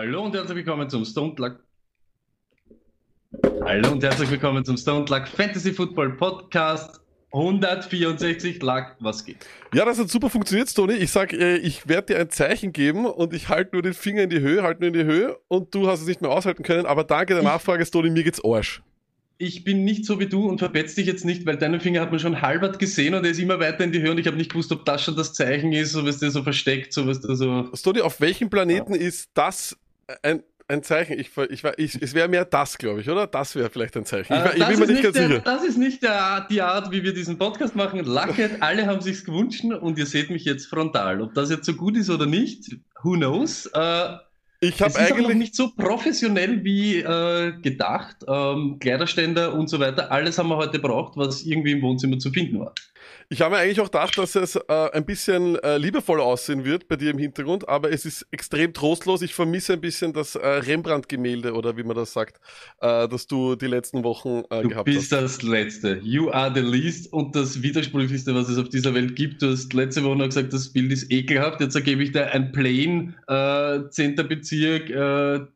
Hallo und herzlich willkommen zum Stone Luck. Hallo und herzlich willkommen zum Stone Luck Fantasy Football Podcast 164 Luck. Was geht? Ja, das hat super funktioniert, Tony. Ich sag, äh, ich werde dir ein Zeichen geben und ich halte nur den Finger in die Höhe, halte nur in die Höhe und du hast es nicht mehr aushalten können. Aber danke der Nachfrage, Tony, mir geht's Arsch. Ich bin nicht so wie du und verpetzt dich jetzt nicht, weil deinen Finger hat man schon halbert gesehen und er ist immer weiter in die Höhe und ich habe nicht gewusst, ob das schon das Zeichen ist, so was der so versteckt, so was der so. Tony, auf welchem Planeten ja. ist das ein ein Zeichen. Ich, ich, ich, es wäre mehr das, glaube ich, oder? Das wäre vielleicht ein Zeichen. Ich, ich bin mir nicht ganz der, sicher. Das ist nicht der, die Art, wie wir diesen Podcast machen. Lacket, alle haben sich's gewünscht und ihr seht mich jetzt frontal. Ob das jetzt so gut ist oder nicht, who knows? Äh, ich habe eigentlich noch nicht so professionell wie äh, gedacht. Ähm, Kleiderständer und so weiter. Alles haben wir heute braucht, was irgendwie im Wohnzimmer zu finden war. Ich habe mir eigentlich auch gedacht, dass es äh, ein bisschen äh, liebevoll aussehen wird bei dir im Hintergrund, aber es ist extrem trostlos. Ich vermisse ein bisschen das äh, Rembrandt-Gemälde oder wie man das sagt, äh, das du die letzten Wochen äh, gehabt hast. Du bist das Letzte. You are the least und das Widersprüchlichste, was es auf dieser Welt gibt. Du hast letzte Woche noch gesagt, das Bild ist ekelhaft. Jetzt ergebe ich dir ein Plain, äh, 10. Bezirk, äh,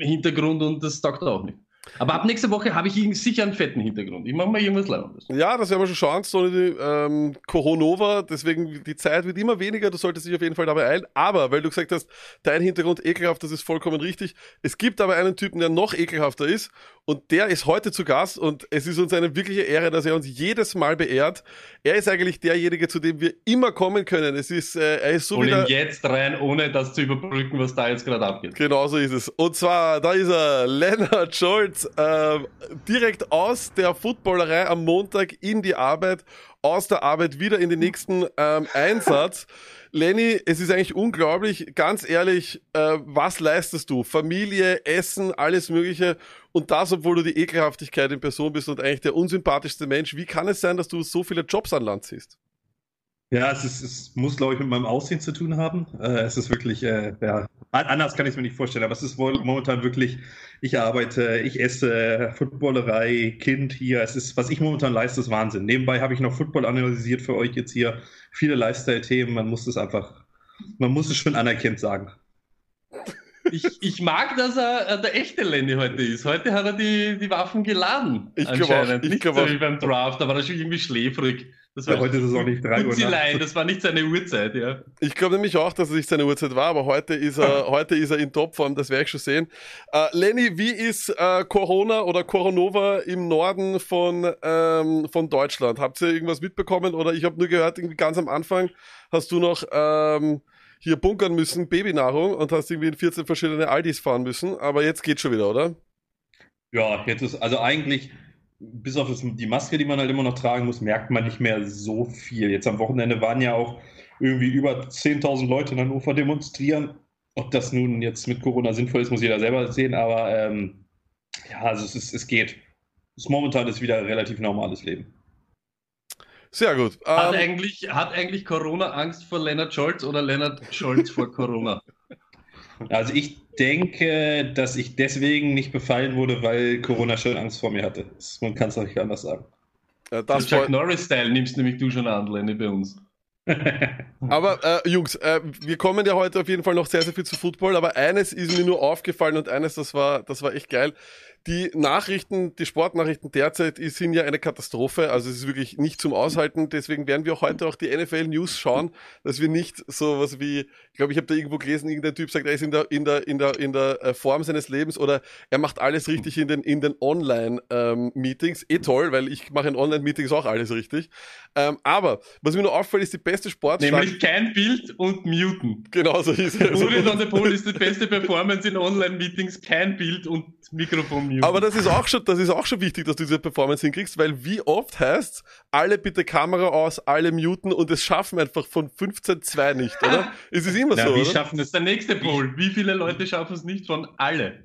Hintergrund und das taugt auch nicht. Aber ab nächster Woche habe ich sicher einen fetten Hintergrund. Ich mache mal irgendwas Launes. Ja, das werden wir schon schauen. So eine ähm, Coronova, deswegen die Zeit wird immer weniger. Du solltest dich auf jeden Fall dabei eilen. Aber, weil du gesagt hast, dein Hintergrund ekelhaft, das ist vollkommen richtig. Es gibt aber einen Typen, der noch ekelhafter ist. Und der ist heute zu Gast. Und es ist uns eine wirkliche Ehre, dass er uns jedes Mal beehrt. Er ist eigentlich derjenige, zu dem wir immer kommen können. Es ist, äh, er ist so Und ihn jetzt rein, ohne das zu überbrücken, was da jetzt gerade abgeht. Genau so ist es. Und zwar, da ist er, Lennart Scholz äh, direkt aus der Footballerei am Montag in die Arbeit, aus der Arbeit wieder in den nächsten ähm, Einsatz. Lenny, es ist eigentlich unglaublich, ganz ehrlich, äh, was leistest du? Familie, Essen, alles Mögliche und das, obwohl du die Ekelhaftigkeit in Person bist und eigentlich der unsympathischste Mensch. Wie kann es sein, dass du so viele Jobs an Land ziehst? Ja, es, ist, es muss, glaube ich, mit meinem Aussehen zu tun haben. Äh, es ist wirklich, äh, ja, anders kann ich es mir nicht vorstellen, aber es ist momentan wirklich, ich arbeite, ich esse, Footballerei, Kind hier. Es ist, was ich momentan leiste, ist Wahnsinn. Nebenbei habe ich noch Football analysiert für euch jetzt hier. Viele Lifestyle-Themen, man muss es einfach, man muss es schon anerkennt sagen. Ich, ich mag, dass er äh, der echte Lenny heute ist. Heute hat er die, die Waffen geladen. Ich glaube Nicht so wie beim Draft, da war er schon irgendwie schläfrig. Das war ja, heute ist es auch nicht drei Uhr Das war nicht seine Uhrzeit, ja. Ich glaube nämlich auch, dass es nicht seine Uhrzeit war, aber heute ist er, heute ist er in Topform, das werde ich schon sehen. Äh, Lenny, wie ist äh, Corona oder Coronova im Norden von, ähm, von Deutschland? Habt ihr irgendwas mitbekommen? Oder ich habe nur gehört, irgendwie ganz am Anfang hast du noch ähm, hier bunkern müssen, Babynahrung, und hast irgendwie in 14 verschiedene Aldis fahren müssen, aber jetzt geht schon wieder, oder? Ja, jetzt ist, also eigentlich bis auf das, die Maske, die man halt immer noch tragen muss, merkt man nicht mehr so viel. Jetzt am Wochenende waren ja auch irgendwie über 10.000 Leute in Hannover demonstrieren. Ob das nun jetzt mit Corona sinnvoll ist, muss jeder selber sehen, aber ähm, ja, also es, ist, es geht. Es momentan ist wieder ein relativ normales Leben. Sehr gut. Hat, ähm, eigentlich, hat eigentlich Corona Angst vor Lennart Scholz oder Lennart Scholz vor Corona? Also ich denke, dass ich deswegen nicht befallen wurde, weil Corona schon Angst vor mir hatte. Man kann es auch nicht anders sagen. Ja, das Chuck Norris-Style nimmst nämlich du schon an, Lenny, bei uns. aber äh, Jungs, äh, wir kommen ja heute auf jeden Fall noch sehr, sehr viel zu Football, aber eines ist mir nur aufgefallen und eines, das war, das war echt geil die Nachrichten, die Sportnachrichten derzeit sind ja eine Katastrophe. Also es ist wirklich nicht zum Aushalten. Deswegen werden wir heute auch die NFL News schauen, dass wir nicht so was wie, ich glaube, ich habe da irgendwo gelesen, irgendein Typ sagt, er ist in der, in der, in der, in der äh, Form seines Lebens oder er macht alles richtig in den, in den Online-Meetings. Ähm, eh toll, weil ich mache in Online-Meetings auch alles richtig. Ähm, aber was mir nur auffällt, ist die beste Sportschlag. Nämlich kein Bild und muten. Genau so ist es. Uri on the Pole ist die beste Performance in Online-Meetings, kein Bild und Mikrofon muten. Aber das ist auch schon, das ist auch schon wichtig, dass du diese Performance hinkriegst, weil wie oft heißt alle bitte Kamera aus, alle muten und es schaffen einfach von 15 zwei nicht, oder? es ist immer Na, so. Wie oder? schaffen es der nächste Pol? Wie viele Leute schaffen es nicht von alle?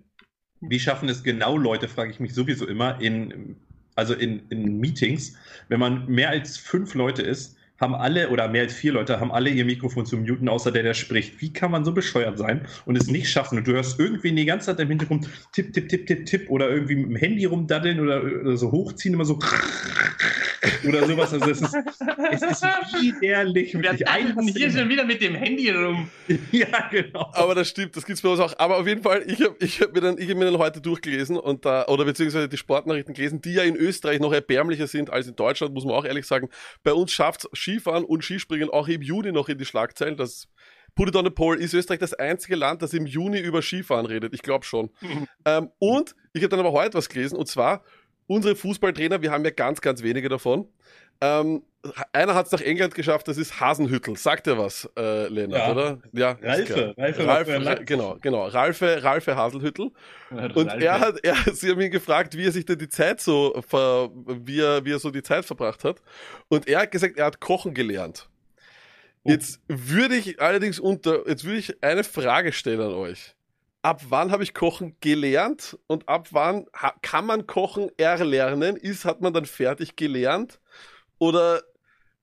Wie schaffen es genau Leute, frage ich mich sowieso immer, in, also in, in Meetings, wenn man mehr als fünf Leute ist, haben alle, oder mehr als vier Leute, haben alle ihr Mikrofon zu muten, außer der, der spricht. Wie kann man so bescheuert sein und es nicht schaffen? Und du hörst irgendwie die ganze Zeit im Hintergrund tipp, tipp, tipp, tipp, tipp oder irgendwie mit dem Handy rumdaddeln oder, oder so hochziehen, immer so oder sowas. Also es ist, es ist widerlich. Wir daddeln hier schon wieder mit dem Handy rum. ja, genau. Aber das stimmt, das gibt es bei uns auch. Aber auf jeden Fall, ich habe ich hab mir, dann, ich hab mir dann heute durchgelesen und da, oder beziehungsweise die Sportnachrichten gelesen, die ja in Österreich noch erbärmlicher sind als in Deutschland, muss man auch ehrlich sagen. Bei uns schafft Skifahren und Skispringen auch im Juni noch in die Schlagzeilen. Das Put it on a poll, ist Österreich das einzige Land, das im Juni über Skifahren redet? Ich glaube schon. ähm, und ich habe dann aber heute was gelesen, und zwar unsere Fußballtrainer, wir haben ja ganz, ganz wenige davon. Ähm, einer hat es nach England geschafft, das ist Hasenhüttel. Sagt er was, äh, Lennart, ja. oder? Ja, Ralfe. Ralfe, Ralfe genau, genau. Ralfe, Ralfe Haselhüttel. Und er hat, er, sie haben ihn gefragt, wie er sich denn die Zeit so, ver, wie er, wie er so die Zeit verbracht hat. Und er hat gesagt, er hat kochen gelernt. Oh. Jetzt würde ich allerdings unter, jetzt würde ich eine Frage stellen an euch. Ab wann habe ich Kochen gelernt und ab wann kann man Kochen erlernen? Ist, hat man dann fertig gelernt? Oder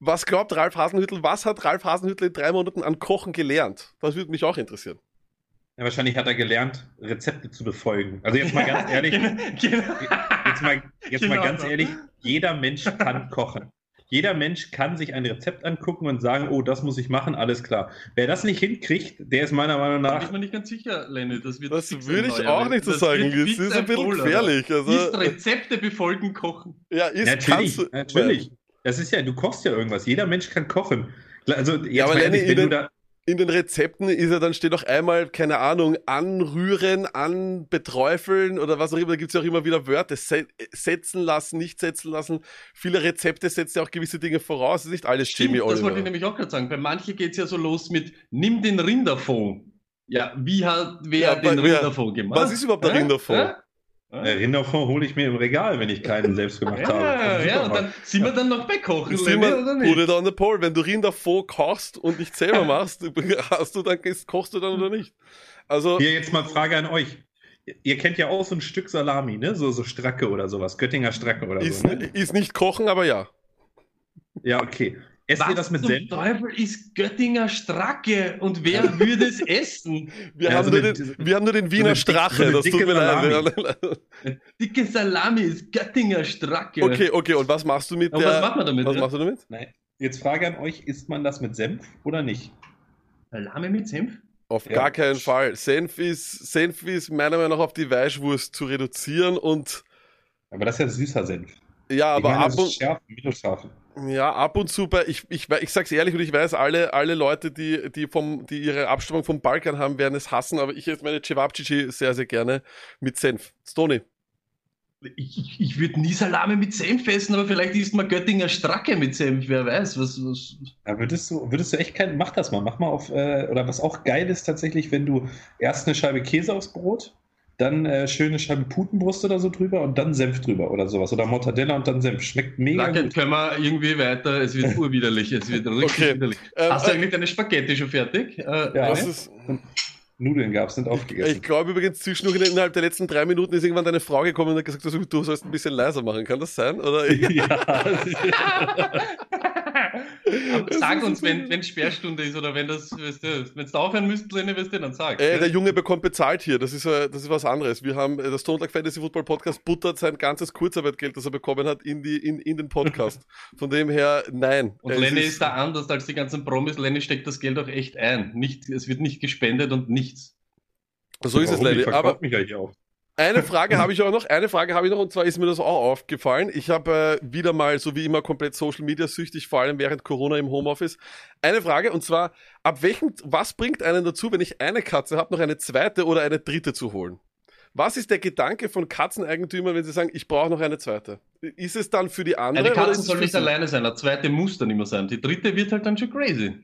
was glaubt Ralf Hasenhüttel, was hat Ralf Hasenhüttel in drei Monaten an Kochen gelernt? Das würde mich auch interessieren. Ja, wahrscheinlich hat er gelernt, Rezepte zu befolgen. Also jetzt mal ganz ehrlich, genau. jetzt mal, jetzt genau. mal ganz ehrlich, jeder Mensch kann kochen. Jeder Mensch kann sich ein Rezept angucken und sagen, oh, das muss ich machen, alles klar. Wer das nicht hinkriegt, der ist meiner Meinung nach. Da bin mir nicht ganz sicher, Lenny. Das, das würde ich auch nicht so sagen. Das ist ein bisschen gefährlich. Also, ist Rezepte befolgen, kochen. Ja, ist natürlich. Du, natürlich. Das ist ja, du kochst ja irgendwas. Jeder Mensch kann kochen. Also, jetzt ja, aber Lenny, wenn du da in den Rezepten ist er dann steht auch einmal, keine Ahnung, anrühren, anbeträufeln oder was auch immer. Da gibt es ja auch immer wieder Wörter. setzen lassen, nicht setzen lassen. Viele Rezepte setzen ja auch gewisse Dinge voraus. Das ist nicht alles Stimmt, Chemie, Das wollte ich nämlich auch gerade sagen. Bei manchen geht es ja so los mit, nimm den Rinderfond. Ja, wie hat wer ja, den Rinderfond gemacht? Was ist überhaupt der Rinderfond? Ja? Äh, Rinderfond hole ich mir im Regal, wenn ich keinen selbst gemacht ja, habe. Ja, und dann sind wir dann noch bei Kochen, sind wir, oder on the pole. Wenn du Rinderfond kochst und nicht selber machst, hast du dann, kochst du dann oder nicht? Also. Hier jetzt mal Frage an euch. Ihr kennt ja auch so ein Stück Salami, ne? So, so Stracke oder sowas. Göttinger Stracke oder ist, so. Ne? Ist nicht kochen, aber ja. Ja, okay. Esst Was ihr das mit Senf? Teufel ist Göttinger Stracke und wer würde es essen? Wir, ja, haben so den, den, wir, haben nur den, Wiener so Strache, so das tut mir leid. Dicke Salami ist Göttinger Stracke. Okay, okay, und was machst du mit Aber der... Was macht man damit? Was machst du damit? Nein. Jetzt Frage an euch, isst man das mit Senf oder nicht? Salami mit Senf? Auf ja. gar keinen Fall. Senf ist, Senf ist meiner Meinung nach auf die Weichwurst zu reduzieren und... Aber das ist ja süßer Senf. Ja, aber ab und... Scharf, mittelscharf. Ja, ab und zu bei, ich, ich, ich sag's ehrlich und ich weiß, alle, alle Leute, die, die vom, die ihre Abstammung vom Balkan haben, werden es hassen, aber ich esse meine Cevapcici sehr, sehr gerne mit Senf. Stony. Ich, ich, ich würde nie Salami mit Senf essen, aber vielleicht isst man Göttinger Stracke mit Senf, wer weiß. Was, was. Ja, würdest, du, würdest du echt kein, mach das mal, mach mal auf, äh, oder was auch geil ist tatsächlich, wenn du erst eine Scheibe Käse aufs Brot, dann äh, schöne Scheibe Putenbrust oder so drüber und dann Senf drüber oder sowas. Oder Mortadella und dann Senf. Schmeckt mega Danke, gut. können wir irgendwie weiter. Es wird urwiderlich. Es wird richtig okay. widerlich. Ähm, Hast du äh, eigentlich deine Spaghetti schon fertig? Äh, ja, das ist... Nudeln gab es, sind aufgegessen. Ich glaube übrigens, zwischendurch innerhalb der letzten drei Minuten ist irgendwann deine Frau gekommen und hat gesagt, du sollst ein bisschen leiser machen. Kann das sein? Oder? Ja. sag uns, wenn, wenn Sperrstunde ist oder wenn das, weißt du, wenn du aufhören müsst, Lene, wirst du dann sagen. Äh, der Junge bekommt bezahlt hier, das ist, äh, das ist was anderes. Wir haben, äh, das Stone Fantasy Football Podcast buttert sein ganzes Kurzarbeitgeld, das er bekommen hat, in, die, in, in den Podcast. Von dem her, nein. Und Lenny ist, ist da anders als die ganzen Promis. Lenny steckt das Geld auch echt ein. Nicht, es wird nicht gespendet und nichts. So ist es, Lenny. Aber, mich ja auch. Eine Frage habe ich auch noch, eine Frage habe ich noch, und zwar ist mir das auch aufgefallen. Ich habe äh, wieder mal, so wie immer, komplett Social Media süchtig, vor allem während Corona im Homeoffice. Eine Frage, und zwar, ab welchem, was bringt einen dazu, wenn ich eine Katze habe, noch eine zweite oder eine dritte zu holen? Was ist der Gedanke von Katzeneigentümern, wenn sie sagen, ich brauche noch eine zweite? Ist es dann für die andere? Ja, die Katzen sollen nicht alleine sein, eine zweite muss dann immer sein. Die dritte wird halt dann schon crazy.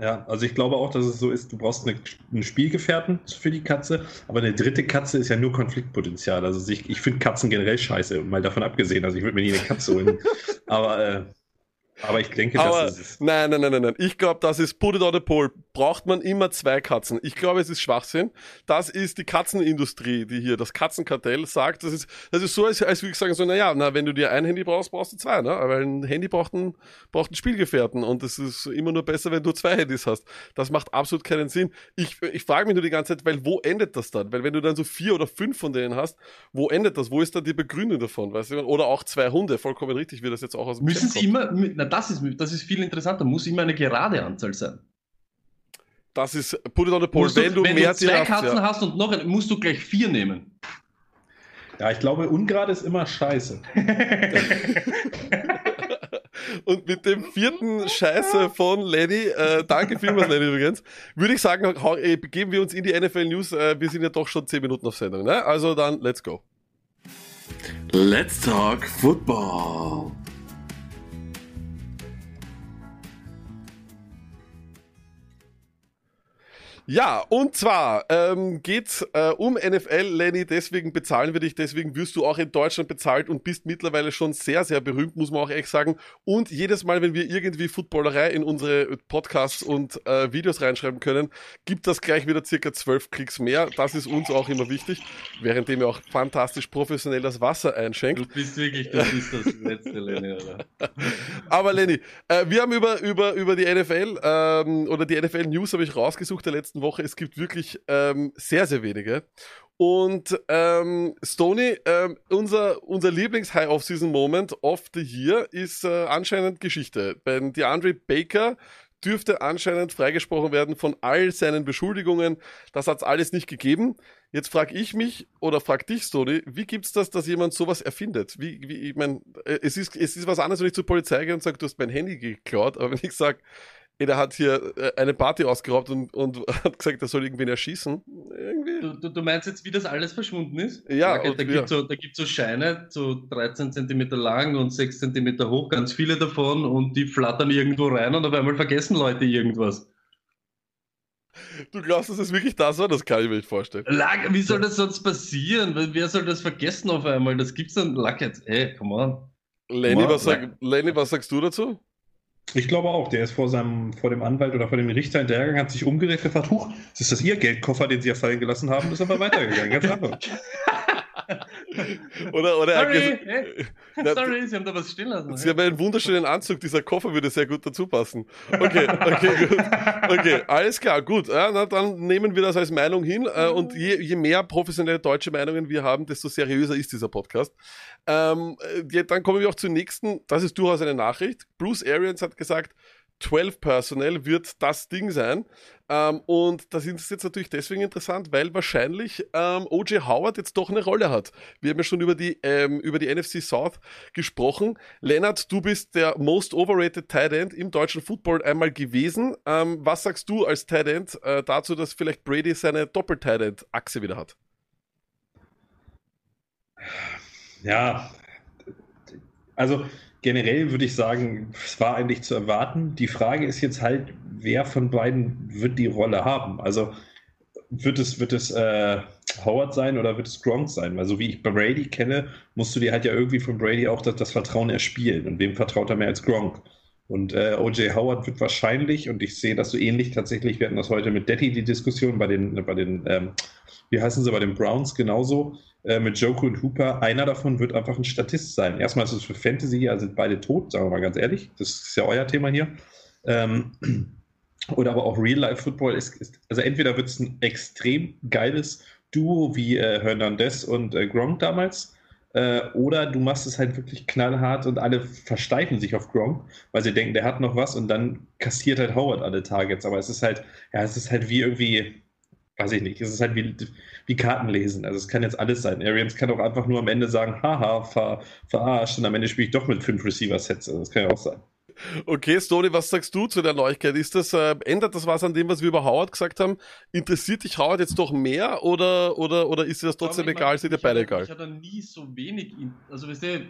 Ja, also ich glaube auch, dass es so ist, du brauchst eine, einen Spielgefährten für die Katze, aber eine dritte Katze ist ja nur Konfliktpotenzial. Also ich, ich finde Katzen generell scheiße, mal davon abgesehen. Also ich würde mir nie eine Katze holen. aber äh, Aber ich denke, Aber, das ist es. Nein, nein, nein, nein, nein. Ich glaube, das ist put it on the pole. Braucht man immer zwei Katzen. Ich glaube, es ist Schwachsinn. Das ist die Katzenindustrie, die hier, das Katzenkartell sagt, das ist, das ist so, als, als würde ich sagen, so, naja, na, wenn du dir ein Handy brauchst, brauchst du zwei, ne? Weil ein Handy braucht einen, braucht einen Spielgefährten und es ist immer nur besser, wenn du zwei Handys hast. Das macht absolut keinen Sinn. Ich, ich frage mich nur die ganze Zeit, weil wo endet das dann? Weil wenn du dann so vier oder fünf von denen hast, wo endet das? Wo ist dann die Begründung davon? Weißt du? Oder auch zwei Hunde, vollkommen richtig, wie das jetzt auch aus dem Müssen sie immer, na, das ist, das ist viel interessanter, muss immer eine gerade Anzahl sein. Das ist, put it on the pole, wenn du, wenn mehr du zwei Katzen ja. hast und noch eine, musst du gleich vier nehmen. Ja, ich glaube, ungerade ist immer scheiße. Und mit dem vierten Scheiße von Lenny, äh, danke vielmals Lenny übrigens, würde ich sagen, äh, begeben wir uns in die NFL News. Äh, wir sind ja doch schon zehn Minuten auf Sendung. Ne? Also dann, let's go. Let's talk football. Ja, und zwar ähm, geht's äh, um NFL, Lenny, deswegen bezahlen wir dich, deswegen wirst du auch in Deutschland bezahlt und bist mittlerweile schon sehr, sehr berühmt, muss man auch echt sagen. Und jedes Mal, wenn wir irgendwie Footballerei in unsere Podcasts und äh, Videos reinschreiben können, gibt das gleich wieder circa zwölf Klicks mehr. Das ist uns auch immer wichtig, währenddem ihr auch fantastisch professionell das Wasser einschenkt. Du bist wirklich, du bist das letzte, Lenny, oder? Aber Lenny, äh, wir haben über, über, über die NFL ähm, oder die NFL News habe ich rausgesucht der letzten letzten Woche. Es gibt wirklich ähm, sehr, sehr wenige. Und ähm, Stony, ähm, unser, unser Lieblings-High-Off-Season-Moment of the Year ist äh, anscheinend Geschichte. Denn DeAndre Baker dürfte anscheinend freigesprochen werden von all seinen Beschuldigungen. Das hat es alles nicht gegeben. Jetzt frage ich mich oder frag dich, Stony, wie gibt's das, dass jemand sowas erfindet? Wie, wie ich meine, äh, es ist, es ist was anderes, wenn ich zur Polizei gehe und sage, du hast mein Handy geklaut, aber wenn ich sage, er hat hier äh, eine Party ausgeraubt und, und hat gesagt, er soll irgendwen erschießen. Irgendwie. Du, du, du, meinst jetzt, wie das alles verschwunden ist? Ja. Okay, da gibt es so, so Scheine, so 13 cm lang und 6 cm hoch, ganz viele davon und die flattern irgendwo rein und auf einmal vergessen Leute irgendwas. Du glaubst, dass es wirklich das war? Das kann ich mir nicht vorstellen. Lack, wie soll das sonst passieren? Wer soll das vergessen auf einmal? Das gibt's dann. Lack jetzt. Ey, come on. Lenny, was, sag, Lenny was sagst du dazu? Ich glaube auch, der ist vor seinem, vor dem Anwalt oder vor dem Richter hinterhergegangen, hat sich umgedreht und gefragt, huch, ist das Ihr Geldkoffer, den Sie ja fallen gelassen haben? Ist aber weitergegangen, ganz einfach. oder, oder Sorry, hey. Sorry, Sie haben da was stehen lassen. Sie haben einen wunderschönen Anzug, dieser Koffer würde sehr gut dazu passen. Okay, okay, gut. Okay, alles klar, gut. Ja, na, dann nehmen wir das als Meinung hin. Äh, und je, je mehr professionelle deutsche Meinungen wir haben, desto seriöser ist dieser Podcast. Ähm, ja, dann kommen wir auch zur nächsten. Das ist durchaus eine Nachricht. Bruce Arians hat gesagt, 12 Personnel wird das Ding sein. Ähm, und das ist jetzt natürlich deswegen interessant, weil wahrscheinlich ähm, OJ Howard jetzt doch eine Rolle hat. Wir haben ja schon über die, ähm, über die NFC South gesprochen. Lennart, du bist der most overrated Tight End im deutschen Football einmal gewesen. Ähm, was sagst du als Tight End äh, dazu, dass vielleicht Brady seine Doppel-Tight End-Achse wieder hat? Ja, also generell würde ich sagen, es war eigentlich zu erwarten. Die Frage ist jetzt halt, wer von beiden wird die Rolle haben? Also wird es, wird es äh, Howard sein oder wird es Gronk sein? Weil so wie ich Brady kenne, musst du dir halt ja irgendwie von Brady auch das, das Vertrauen erspielen. Und wem vertraut er mehr als Gronk? Und äh, OJ Howard wird wahrscheinlich, und ich sehe das so ähnlich tatsächlich, wir hatten das heute mit Detti die Diskussion bei den, bei den ähm, wie heißen sie, bei den Browns genauso, äh, mit Joku und Hooper. Einer davon wird einfach ein Statist sein. Erstmal ist es für Fantasy, also sind beide tot, sagen wir mal ganz ehrlich. Das ist ja euer Thema hier. Ähm, oder aber auch Real-Life-Football ist, ist, also entweder wird es ein extrem geiles Duo wie äh, Hernandez und äh, Gronk damals, äh, oder du machst es halt wirklich knallhart und alle versteifen sich auf Gronk, weil sie denken, der hat noch was und dann kassiert halt Howard alle Targets. Aber es ist halt, ja, es ist halt wie irgendwie, weiß ich nicht, es ist halt wie, wie Karten lesen. Also es kann jetzt alles sein. Arians kann auch einfach nur am Ende sagen, haha, ver, verarscht und am Ende spiele ich doch mit fünf Receiver-Sets. Also das kann ja auch sein. Okay, Stony, was sagst du zu der Neuigkeit? Ist das, äh, ändert das was an dem, was wir über Howard gesagt haben? Interessiert dich Howard jetzt doch mehr oder, oder, oder ist dir das trotzdem glaube, egal? Sind dir beide egal? Ich hatte nie so wenig, also weißt du,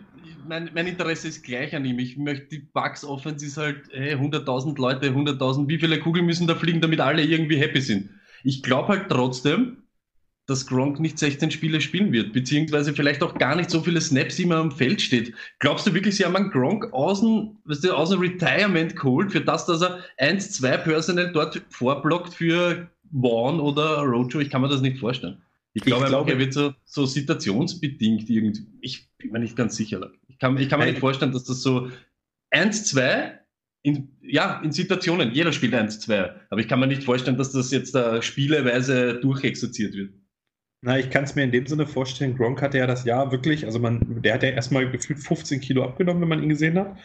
mein, mein Interesse ist gleich an ihm. Ich möchte die Bugs Offense ist halt, hey, 100.000 Leute, 100.000, wie viele Kugeln müssen da fliegen, damit alle irgendwie happy sind? Ich glaube halt trotzdem, dass Gronk nicht 16 Spiele spielen wird, beziehungsweise vielleicht auch gar nicht so viele Snaps immer am Feld steht. Glaubst du wirklich, sie haben einen Gronk aus dem, weißt du, aus dem Retirement geholt, für das, dass er 1-2 Personal dort vorblockt für Vaughn oder Rojo? Ich kann mir das nicht vorstellen. Ich, glaube, ich glaube, er wird so, so situationsbedingt irgendwie. Ich bin mir nicht ganz sicher. Ich kann, ich kann mir nicht vorstellen, dass das so 1-2 in, ja, in Situationen, jeder spielt 1-2, aber ich kann mir nicht vorstellen, dass das jetzt da spieleweise durchexerziert wird. Na, ich kann es mir in dem Sinne vorstellen, Gronk hatte ja das Jahr wirklich, also man, der hat ja erstmal gefühlt 15 Kilo abgenommen, wenn man ihn gesehen hat.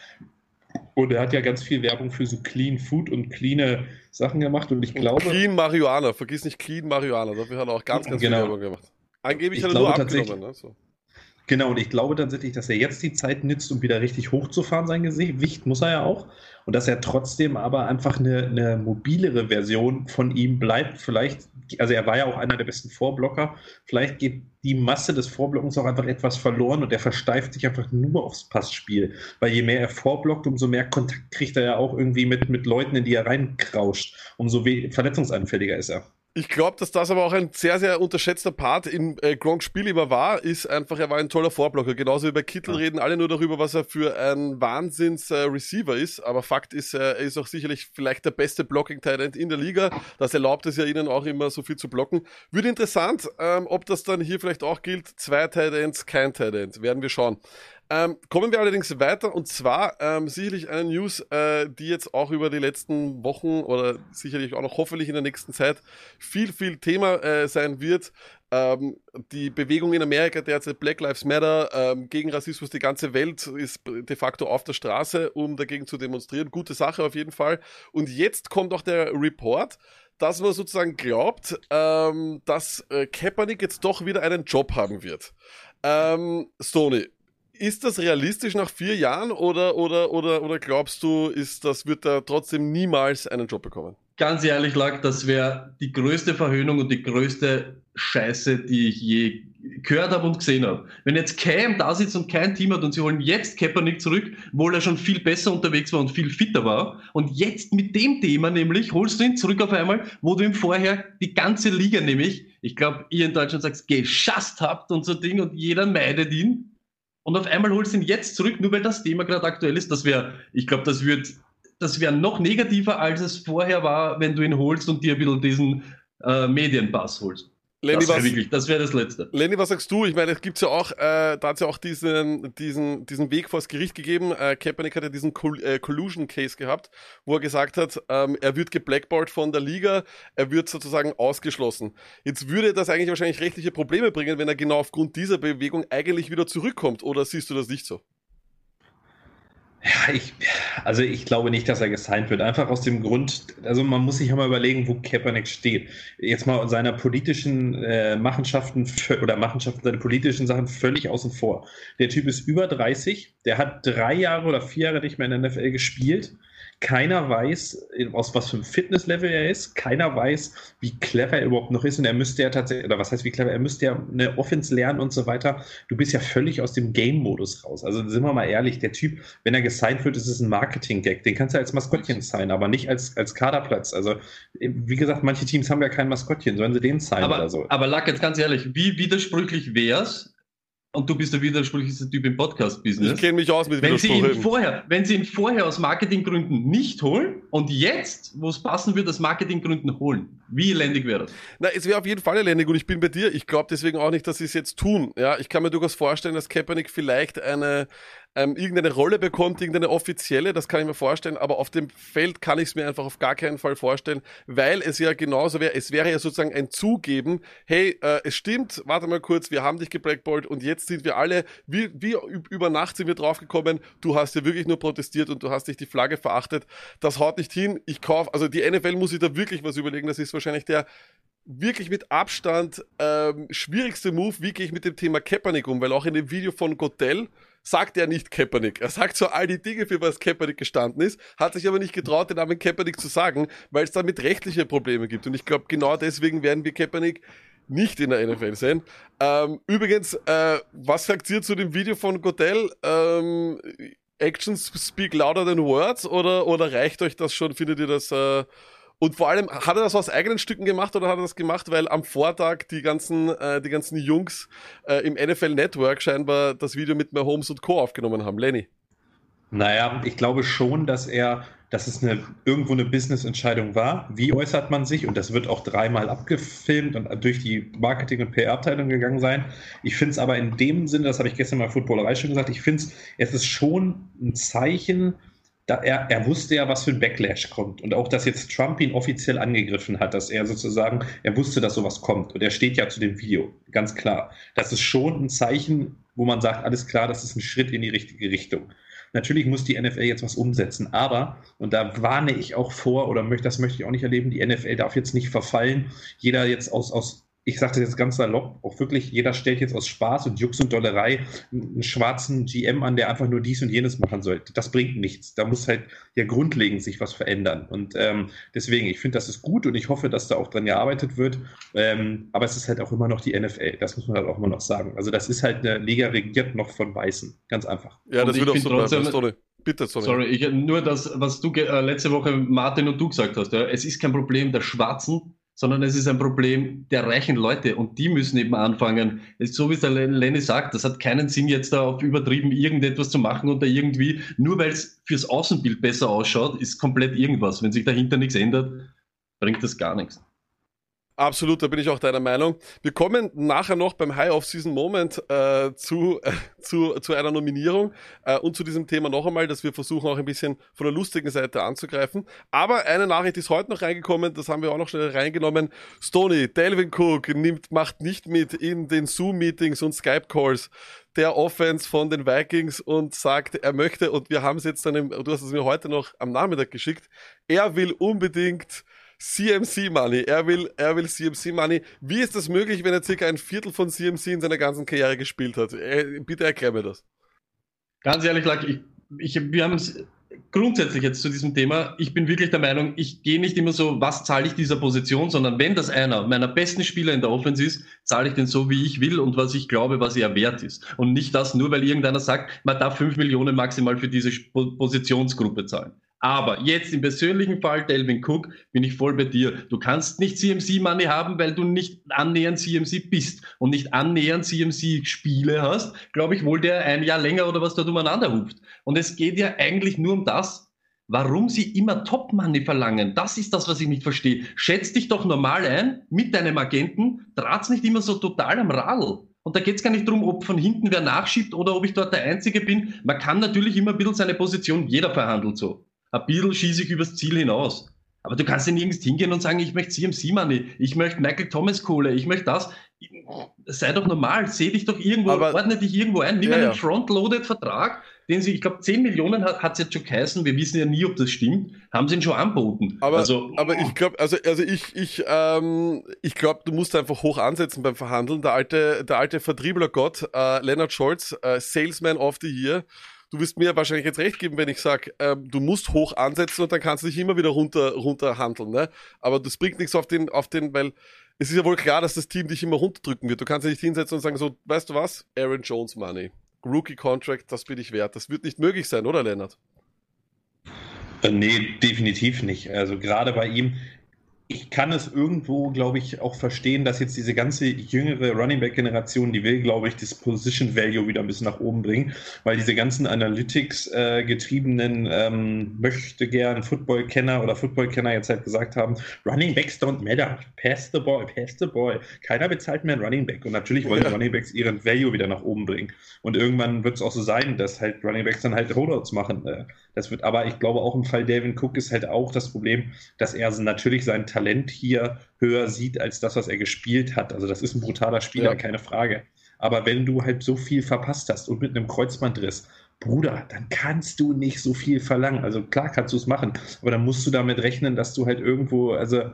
Und er hat ja ganz viel Werbung für so Clean Food und cleane Sachen gemacht. Und ich und glaube. Clean Marihuana, vergiss nicht Clean Marihuana, dafür hat er auch ganz, ganz genau. viel Werbung gemacht. Angeblich ich hat er nur abgenommen. Ne? So. Genau, und ich glaube tatsächlich, dass er jetzt die Zeit nützt, um wieder richtig hochzufahren, sein Gewicht muss er ja auch. Und dass er trotzdem aber einfach eine, eine mobilere Version von ihm bleibt. Vielleicht, also er war ja auch einer der besten Vorblocker. Vielleicht geht die Masse des Vorblockens auch einfach etwas verloren und er versteift sich einfach nur aufs Passspiel. Weil je mehr er vorblockt, umso mehr Kontakt kriegt er ja auch irgendwie mit, mit Leuten, in die er reinkrauscht. Umso verletzungsanfälliger ist er. Ich glaube, dass das aber auch ein sehr, sehr unterschätzter Part im äh, Gronks Spiel immer war, ist einfach, er war ein toller Vorblocker. Genauso wie bei Kittel ja. reden alle nur darüber, was er für ein Wahnsinns-Receiver äh, ist. Aber Fakt ist, äh, er ist auch sicherlich vielleicht der beste Blocking-Talent in der Liga. Das erlaubt es ja ihnen auch immer so viel zu blocken. Würde interessant, ähm, ob das dann hier vielleicht auch gilt. Zwei Titans, kein Tight Werden wir schauen. Ähm, kommen wir allerdings weiter und zwar ähm, sicherlich eine News, äh, die jetzt auch über die letzten Wochen oder sicherlich auch noch hoffentlich in der nächsten Zeit viel, viel Thema äh, sein wird. Ähm, die Bewegung in Amerika derzeit Black Lives Matter ähm, gegen Rassismus, die ganze Welt ist de facto auf der Straße, um dagegen zu demonstrieren. Gute Sache auf jeden Fall. Und jetzt kommt auch der Report, dass man sozusagen glaubt, ähm, dass äh, Kaepernick jetzt doch wieder einen Job haben wird. Ähm, Stoney, ist das realistisch nach vier Jahren oder, oder, oder, oder glaubst du, ist das, wird er trotzdem niemals einen Job bekommen? Ganz ehrlich, Lack, das wäre die größte Verhöhnung und die größte Scheiße, die ich je gehört habe und gesehen habe. Wenn jetzt Cam da sitzt und kein Team hat und sie holen jetzt Kaepernick zurück, obwohl er schon viel besser unterwegs war und viel fitter war, und jetzt mit dem Thema nämlich holst du ihn zurück auf einmal, wo du ihm vorher die ganze Liga nämlich, ich glaube, ihr in Deutschland sagt, geschasst habt und so Ding und jeder meidet ihn und auf einmal holst du ihn jetzt zurück, nur weil das Thema gerade aktuell ist. Das wäre, ich glaube, das wird, das wäre noch negativer, als es vorher war, wenn du ihn holst und dir ein bisschen diesen äh, Medienpass holst. Lenny, das wäre wirklich, das wäre das Letzte. Lenny, was sagst du? Ich meine, es gibt ja auch, äh, da hat es ja auch diesen, diesen, diesen Weg vors Gericht gegeben. Äh, Kaepernick hat ja diesen Col äh, Collusion Case gehabt, wo er gesagt hat, ähm, er wird geblackballt von der Liga, er wird sozusagen ausgeschlossen. Jetzt würde das eigentlich wahrscheinlich rechtliche Probleme bringen, wenn er genau aufgrund dieser Bewegung eigentlich wieder zurückkommt. Oder siehst du das nicht so? Ja, ich, also ich glaube nicht, dass er gesigned wird. Einfach aus dem Grund, also man muss sich ja mal überlegen, wo Kaepernick steht. Jetzt mal seiner politischen äh, Machenschaften oder Machenschaften, seine politischen Sachen völlig außen vor. Der Typ ist über 30, der hat drei Jahre oder vier Jahre nicht mehr in der NFL gespielt keiner weiß, aus was für einem Fitnesslevel er ist. Keiner weiß, wie clever er überhaupt noch ist. Und er müsste ja tatsächlich, oder was heißt wie clever, er müsste ja eine Offense lernen und so weiter. Du bist ja völlig aus dem Game-Modus raus. Also sind wir mal ehrlich, der Typ, wenn er gesigned wird, ist es ein Marketing-Gag. Den kannst du als Maskottchen sein, aber nicht als, als Kaderplatz. Also, wie gesagt, manche Teams haben ja kein Maskottchen. Sollen sie den sein aber, oder so? Aber Lack, jetzt ganz ehrlich, wie widersprüchlich wäre es, und du bist der widersprüchlichste Typ im Podcast-Business. Ich kenne mich aus mit wenn sie, ihn vorher, wenn sie ihn vorher aus Marketinggründen nicht holen und jetzt, wo es passen wird, aus Marketinggründen holen, wie elendig wäre das? Na, es wäre auf jeden Fall elendig und ich bin bei dir. Ich glaube deswegen auch nicht, dass sie es jetzt tun. Ja, ich kann mir durchaus vorstellen, dass Kaepernick vielleicht eine, ähm, irgendeine Rolle bekommt, irgendeine offizielle, das kann ich mir vorstellen, aber auf dem Feld kann ich es mir einfach auf gar keinen Fall vorstellen, weil es ja genauso wäre, es wäre ja sozusagen ein Zugeben, hey, äh, es stimmt, warte mal kurz, wir haben dich geblackballt und jetzt sind wir alle, wie, wie über Nacht sind wir draufgekommen, du hast ja wirklich nur protestiert und du hast dich die Flagge verachtet, das haut nicht hin, ich kaufe, also die NFL muss sich da wirklich was überlegen, das ist wahrscheinlich der wirklich mit Abstand ähm, schwierigste Move, wie gehe ich mit dem Thema Kaepernick um, weil auch in dem Video von Godell sagt er nicht Kaepernick. Er sagt so all die Dinge, für was Kaepernick gestanden ist, hat sich aber nicht getraut, den Namen Kaepernick zu sagen, weil es damit rechtliche Probleme gibt. Und ich glaube, genau deswegen werden wir Kaepernick nicht in der NFL sehen. Ähm, übrigens, äh, was sagt ihr zu dem Video von Godell? Ähm, Actions speak louder than words oder, oder reicht euch das schon? Findet ihr das äh, Und vor allem, hat er das aus eigenen Stücken gemacht oder hat er das gemacht, weil am Vortag die ganzen, äh, die ganzen Jungs äh, im NFL Network scheinbar das Video mit Mahomes und Co. aufgenommen haben? Lenny? Naja, ich glaube schon, dass er, dass es eine, irgendwo eine Business-Entscheidung war. Wie äußert man sich? Und das wird auch dreimal abgefilmt und durch die Marketing- und PR-Abteilung gegangen sein. Ich finde es aber in dem Sinne, das habe ich gestern mal Footballerei schon gesagt, ich finde es, es ist schon ein Zeichen, da er, er wusste ja, was für ein Backlash kommt. Und auch, dass jetzt Trump ihn offiziell angegriffen hat, dass er sozusagen, er wusste, dass sowas kommt. Und er steht ja zu dem Video, ganz klar. Das ist schon ein Zeichen, wo man sagt, alles klar, das ist ein Schritt in die richtige Richtung. Natürlich muss die NFL jetzt was umsetzen, aber, und da warne ich auch vor, oder möchte, das möchte ich auch nicht erleben, die NFL darf jetzt nicht verfallen, jeder jetzt aus, aus ich sage das jetzt ganz salopp, auch wirklich, jeder stellt jetzt aus Spaß und Jux und Dollerei einen schwarzen GM an, der einfach nur dies und jenes machen sollte. Das bringt nichts. Da muss halt ja grundlegend sich was verändern. Und ähm, deswegen, ich finde, das ist gut und ich hoffe, dass da auch dran gearbeitet wird. Ähm, aber es ist halt auch immer noch die NFL. Das muss man halt auch immer noch sagen. Also das ist halt eine Liga regiert noch von Weißen. Ganz einfach. Ja, das Und wird auch so bleiben. trotzdem- Sorry. Bitte, sorry. Sorry, ich, nur das, was du äh, letzte Woche Martin und du gesagt hast. Ja, es ist kein Problem der Schwarzen, sondern es ist ein Problem der reichen Leute und die müssen eben anfangen. So wie es der Len- Lenny sagt, das hat keinen Sinn jetzt da auf übertrieben irgendetwas zu machen und da irgendwie, nur weil es fürs Außenbild besser ausschaut, ist komplett irgendwas. Wenn sich dahinter nichts ändert, bringt das gar nichts. Absolut, da bin ich auch deiner Meinung. Wir kommen nachher noch beim High Off-Season Moment äh, zu, äh, zu, zu einer Nominierung äh, und zu diesem Thema noch einmal, dass wir versuchen auch ein bisschen von der lustigen Seite anzugreifen. Aber eine Nachricht ist heute noch reingekommen, das haben wir auch noch schnell reingenommen. Stony, Delvin Cook nimmt, macht nicht mit in den Zoom-Meetings und Skype-Calls der Offense von den Vikings und sagt, er möchte, und wir haben es jetzt dann, im, du hast es mir heute noch am Nachmittag geschickt, er will unbedingt CMC Money. Er will, er will CMC Money. Wie ist das möglich, wenn er circa ein Viertel von CMC in seiner ganzen Karriere gespielt hat? Bitte erklär mir das. Ganz ehrlich, Lack, ich, ich, wir haben es grundsätzlich jetzt zu diesem Thema. Ich bin wirklich der Meinung, ich gehe nicht immer so, was zahle ich dieser Position, sondern wenn das einer meiner besten Spieler in der Offense ist, zahle ich den so, wie ich will und was ich glaube, was er wert ist. Und nicht das nur, weil irgendeiner sagt, man darf fünf Millionen maximal für diese Positionsgruppe zahlen. Aber jetzt im persönlichen Fall, Delvin Cook, bin ich voll bei dir. Du kannst nicht CMC-Money haben, weil du nicht annähernd CMC bist und nicht annähernd CMC-Spiele hast. Glaube ich wohl, der ein Jahr länger oder was dort umeinander hupt. Und es geht ja eigentlich nur um das, warum sie immer Top-Money verlangen. Das ist das, was ich nicht verstehe. Schätz dich doch normal ein mit deinem Agenten, draht's nicht immer so total am Radl. Und da geht's gar nicht drum, ob von hinten wer nachschiebt oder ob ich dort der Einzige bin. Man kann natürlich immer ein bisschen seine Position, jeder verhandelt so. Ein bisschen schieße ich übers Ziel hinaus. Aber du kannst ja nirgends hingehen und sagen, ich möchte CMC Money, ich möchte Michael Thomas Kohle, ich möchte das. Sei doch normal, seh dich doch irgendwo, Aber- ordne dich irgendwo ein, nimm Ja, einen ja. Front-Loaded-Vertrag, den sie, ich glaube, 10 Millionen hat es jetzt schon geheißen, wir wissen ja nie, ob das stimmt, haben sie ihn schon anboten. Aber, also, aber ich glaube, also, also ich, ich, ähm, ich glaube, du musst einfach hoch ansetzen beim Verhandeln. Der alte, der alte Vertrieblergott, äh, Leonard Scholz, äh, Salesman of the Year. Du wirst mir wahrscheinlich jetzt recht geben, wenn ich sage, ähm, du musst hoch ansetzen und dann kannst du dich immer wieder runter, runter handeln, ne? Aber das bringt nichts auf den, auf den, weil es ist ja wohl klar, dass das Team dich immer runterdrücken wird. Du kannst ja nicht hinsetzen und sagen so, weißt du was? Aaron Jones Money. Rookie Contract, das bin ich wert. Das wird nicht möglich sein, oder Leonard? Äh, Nee, definitiv nicht. Also gerade bei ihm, ich kann es irgendwo, glaube ich, auch verstehen, dass jetzt diese ganze jüngere Running Back Generation, die will, glaube ich, das Position Value wieder ein bisschen nach oben bringen, weil diese ganzen Analytics äh, getriebenen ähm, möchte gern Football-Kenner oder Football-Kenner jetzt halt gesagt haben, Running Backs don't matter, pass the ball, pass the ball. Keiner bezahlt mehr einen Running Back und natürlich wollen Ja. Running Backs ihren Value wieder nach oben bringen. Und irgendwann wird es auch so sein, dass halt Running Backs dann halt Holdouts machen. Äh, Das wird, aber ich glaube auch im Fall Devin Cook ist halt auch das Problem, dass er natürlich sein Talent hier höher sieht als das, was er gespielt hat. Also das ist ein brutaler Spieler, Ja. keine Frage. Aber wenn du halt so viel verpasst hast und mit einem Kreuzbandriss, Bruder, dann kannst du nicht so viel verlangen. Also klar kannst du es machen, aber dann musst du damit rechnen, dass du halt irgendwo, also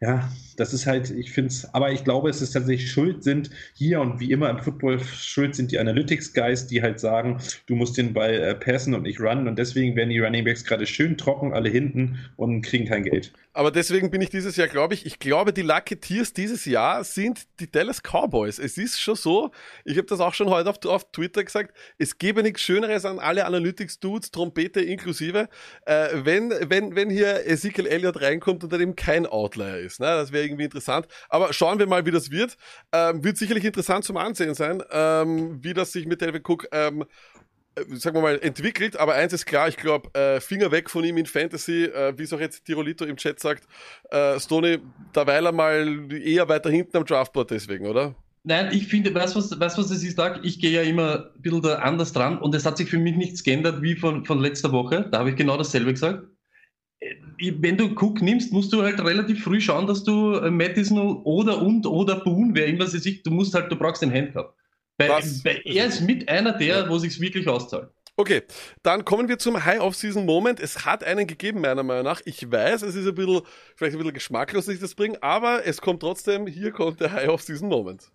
ja, Das ist halt, ich finde es, aber ich glaube, es ist tatsächlich schuld sind hier und wie immer im Football schuld sind die Analytics-Guys, die halt sagen, du musst den Ball äh, passen und nicht runnen und deswegen werden die Running Backs gerade schön trocken, alle hinten und kriegen kein Geld. Aber deswegen bin ich dieses Jahr, glaube ich, ich glaube, die Lucky Tears dieses Jahr sind die Dallas Cowboys. Es ist schon so, ich habe das auch schon heute auf, auf Twitter gesagt, es gäbe nichts Schöneres an alle Analytics-Dudes, Trompete inklusive, äh, wenn, wenn, wenn hier Ezekiel Elliott reinkommt und dann eben kein Outlier ist. Ne? Das wäre irgendwie interessant. Aber schauen wir mal, wie das wird. Ähm, wird sicherlich interessant zum Ansehen sein, ähm, wie das sich mit Delvin Cook ähm, äh, sagen wir mal, entwickelt, aber eins ist klar, ich glaube, äh, Finger weg von ihm in Fantasy, äh, wie es auch jetzt Tirolito im Chat sagt, äh, Stoney, derweil er mal eher weiter hinten am Draftboard deswegen, oder? Nein, ich finde, weißt du, was, was es ist, Doug? Ich gehe ja immer ein bisschen da anders dran und es hat sich für mich nichts geändert wie von, von letzter Woche. Da habe ich genau dasselbe gesagt. Wenn du Cook nimmst, musst du halt relativ früh schauen, dass du äh, Madison oder und oder Boone, wer immer sie sich, du musst halt, du brauchst den Handcuff. Bei, bei, er ist mit einer der, ja. wo sich wirklich auszahlt. Okay, dann kommen wir zum High-Off-Season-Moment. Es hat einen gegeben, meiner Meinung nach. Ich weiß, es ist ein bisschen, vielleicht ein bisschen geschmacklos, dass ich das bringe, aber es kommt trotzdem, hier kommt der High-Off-Season-Moment.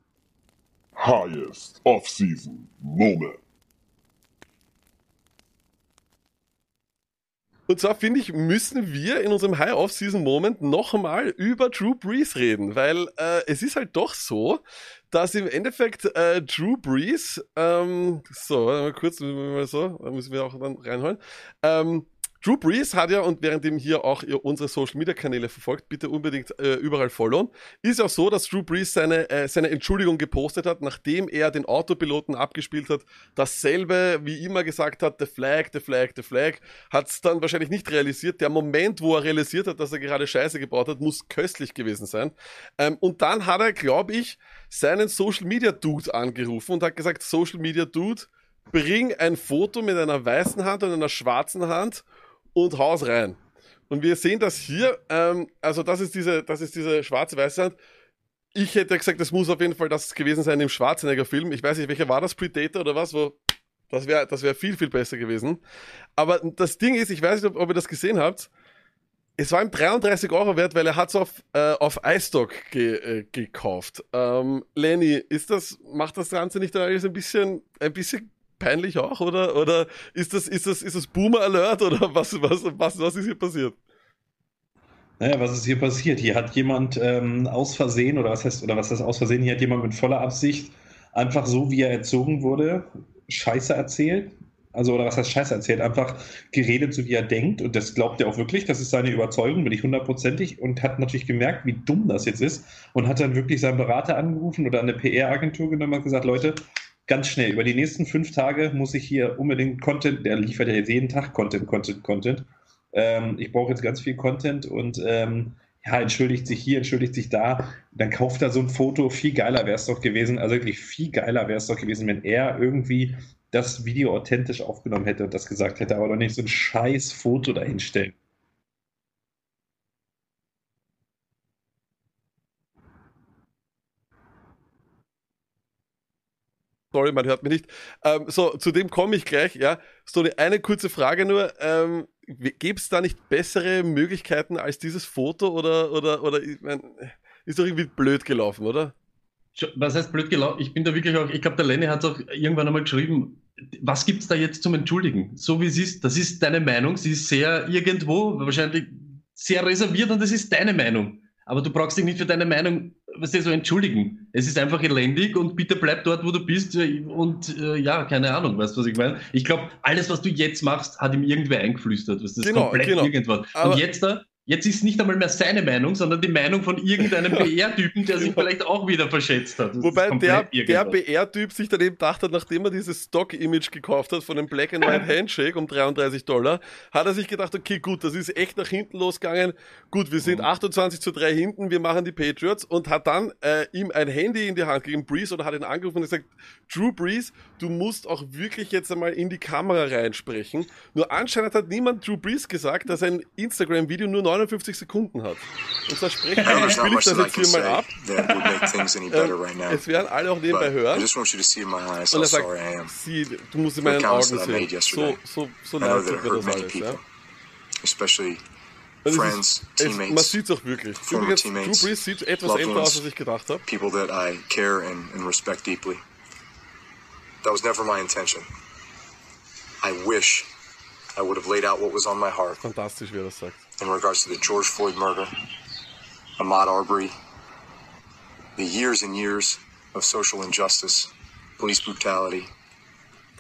Highest Off-Season Moment. Und zwar finde ich, müssen wir in unserem High-Off-Season-Moment nochmal über Drew Brees reden, weil äh, es ist halt doch so, dass im Endeffekt äh, Drew Brees, ähm, so, mal kurz, mal so, da müssen wir auch dann reinholen, ähm, Drew Brees hat ja, und währenddem hier auch ihr unsere Social Media Kanäle verfolgt, bitte unbedingt äh, überall followen, ist auch so, dass Drew Brees seine, äh, seine Entschuldigung gepostet hat, nachdem er den Autopiloten abgespielt hat, dasselbe wie immer gesagt hat, the flag, the flag, the flag, hat es dann wahrscheinlich nicht realisiert. Der Moment, wo er realisiert hat, dass er gerade Scheiße gebaut hat, muss köstlich gewesen sein. Ähm, und dann hat er, glaube ich, seinen Social Media Dude angerufen und hat gesagt, Social Media Dude, bring ein Foto mit einer weißen Hand und einer schwarzen Hand und Haus rein. Und wir sehen das hier, ähm, also das ist diese, das ist diese schwarze-weiße Hand. Ich hätte gesagt, das muss auf jeden Fall das gewesen sein im Schwarzenegger-Film. Ich weiß nicht, welcher war das, Predator oder was, wo, das wäre das wäre viel, viel besser gewesen. Aber das Ding ist, ich weiß nicht, ob, ob ihr das gesehen habt, es war ihm 33 Euro wert, weil er hat es auf, äh, auf iStock ge, äh, gekauft. Ähm, Lenny, ist das, macht das Ganze nicht alles ein bisschen, ein bisschen peinlich auch, oder? Oder ist das, ist das, ist das Boomer Alert oder was, was, was, was ist hier passiert? Naja, was ist hier passiert? Hier hat jemand ähm, aus Versehen, oder was heißt, oder was heißt aus Versehen, hier hat jemand mit voller Absicht einfach so, wie er erzogen wurde, Scheiße erzählt. Also, oder was heißt Scheiße erzählt? Einfach geredet, so wie er denkt. Und das glaubt er auch wirklich. Das ist seine Überzeugung, bin ich hundertprozentig. Und hat natürlich gemerkt, wie dumm das jetzt ist. Und hat dann wirklich seinen Berater angerufen oder eine PR-Agentur genommen und gesagt: Leute, ganz schnell. Über die nächsten fünf Tage muss ich hier unbedingt Content, der liefert ja jeden Tag Content, Content, Content. Ähm, ich brauche jetzt ganz viel Content und ähm, ja, entschuldigt sich hier, entschuldigt sich da. Dann kauft er so ein Foto. Viel geiler wäre es doch gewesen, also wirklich viel geiler wäre es doch gewesen, wenn er irgendwie das Video authentisch aufgenommen hätte und das gesagt hätte, aber doch nicht so ein scheiß Foto dahinstellen. Sorry, man hört mich nicht. Ähm, so, zu dem komme ich gleich, ja. So, eine kurze Frage nur. Ähm, Gäbe es da nicht bessere Möglichkeiten als dieses Foto oder, oder, oder, ich mein, ist doch irgendwie blöd gelaufen, oder? Was heißt blöd gelaufen? Ich bin da wirklich auch, ich glaube, der Lenny hat es auch irgendwann einmal geschrieben, was gibt es da jetzt zum Entschuldigen? So wie es ist, das ist deine Meinung, sie ist sehr irgendwo, wahrscheinlich sehr reserviert und das ist deine Meinung. Aber du brauchst dich nicht für deine Meinung was so entschuldigen. Es ist einfach elendig und bitte bleib dort, wo du bist. Äh, und äh, ja, keine Ahnung, weißt du, was ich meine? Ich glaube, alles, was du jetzt machst, hat ihm irgendwer eingeflüstert. Das genau, komplett genau. irgendwas. Aber und jetzt da Jetzt ist nicht einmal mehr seine Meinung, sondern die Meinung von irgendeinem PR-Typen, der sich vielleicht auch wieder verschätzt hat. Das Wobei der, der PR-Typ sich dann eben dachte, nachdem er dieses Stock-Image gekauft hat von dem Black and White Handshake um 33 Dollar, hat er sich gedacht, okay, gut, das ist echt nach hinten losgegangen. Gut, wir sind 28 mhm. zu 3 hinten, wir machen die Patriots und hat dann äh, ihm ein Handy in die Hand gegeben, Breeze, oder hat ihn angerufen und gesagt, Drew Breeze, du musst auch wirklich jetzt einmal in die Kamera reinsprechen. Nur anscheinend hat niemand Drew Breeze gesagt, dass ein Instagram-Video nur 59 Sekunden hat. Und zwar sprechen wir, ich spiele das jetzt hier mal ab. ähm, es werden alle auch nebenbei hören. Und er sagt, sieh, du musst in meinen Augen sehen. So, so, so leid tut mir das alles. Ja? Und es friends, ist, es, man sieht es auch wirklich. Übrigens, Drew Brees sieht etwas älter aus, als ich gedacht habe. people that I care and, and respect deeply. That was never my intention. I wish I would have laid out what was on my heart Fantastisch, wie er das sagt. In regards to the George Floyd murder, Ahmaud Arbery, the years and years of social injustice, police brutality,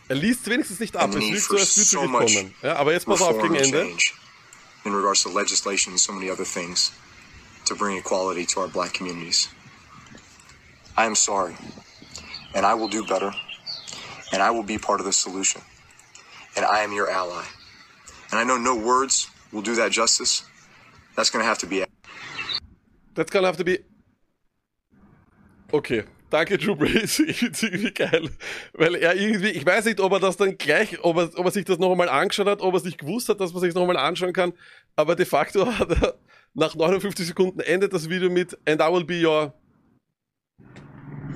Er liest wenigstens nicht ab, es wirkt so, würde so kommen. Ja, aber jetzt pass auf gegen Ende. in regards to legislation and so many other things to bring equality to our black communities. I am sorry, and I will do better, and I will be part of the solution, and I am your ally. And I know no words will do that justice. That's to have to be That's gonna have to be. Okay. Danke, Drew Brees. Ich find's irgendwie geil. Weil er irgendwie, ich weiß nicht, ob er das dann gleich, ob er, ob er sich das noch einmal angeschaut hat, ob er es nicht gewusst hat, dass man sich noch einmal anschauen kann. Aber de facto hat er nach 59 Sekunden endet das Video mit And I will be your.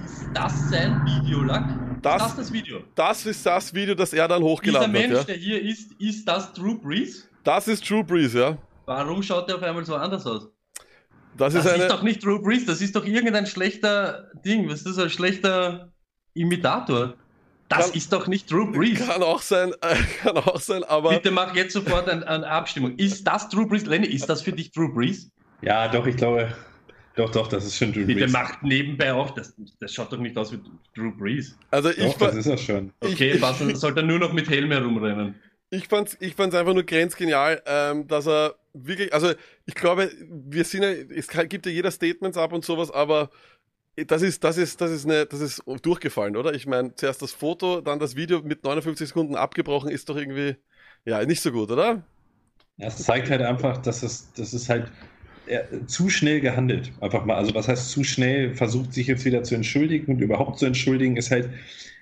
Ist das sein Video, Lack? Das- ist das das Video? Das ist das Video, das er dann Dieser hochgeladen Mensch, hat. Ja? der hier ist, ist das Drew Brees? Das ist Drew Brees, ja. Warum schaut der auf einmal so anders aus? Das, Das ist ist, eine. doch nicht Drew Brees, das ist doch irgendein schlechter Ding. Was ist das, ein schlechter Imitator? Das Kann- ist doch nicht Drew Brees. Kann auch sein, äh, kann auch sein, aber. Bitte mach jetzt sofort ein- eine Abstimmung. Ist das Drew Brees? Lenny, ist das für dich Drew Brees? Ja, doch, ich glaube, doch, doch, das ist schon Drew Bitte Brees. macht nebenbei auch, das, das schaut doch nicht aus wie Drew Brees. Also ich, Doch, das ist er schon. Okay, Ich- dann sollte er nur noch mit Helm herumrennen. Ich fand's, ich fand's einfach nur grenzgenial, ähm, dass er wirklich, also ich glaube, wir sind ja, es gibt ja jeder Statements ab und sowas, aber das ist, das ist, das ist eine, das ist durchgefallen, oder? Ich meine, zuerst das Foto, dann das Video mit 59 Sekunden abgebrochen, ist doch irgendwie, ja, nicht so gut, oder? Ja, es zeigt halt einfach, dass es, das ist halt er, zu schnell gehandelt. Einfach mal. Also, was heißt zu schnell? Versucht sich jetzt wieder zu entschuldigen und überhaupt zu entschuldigen, ist halt.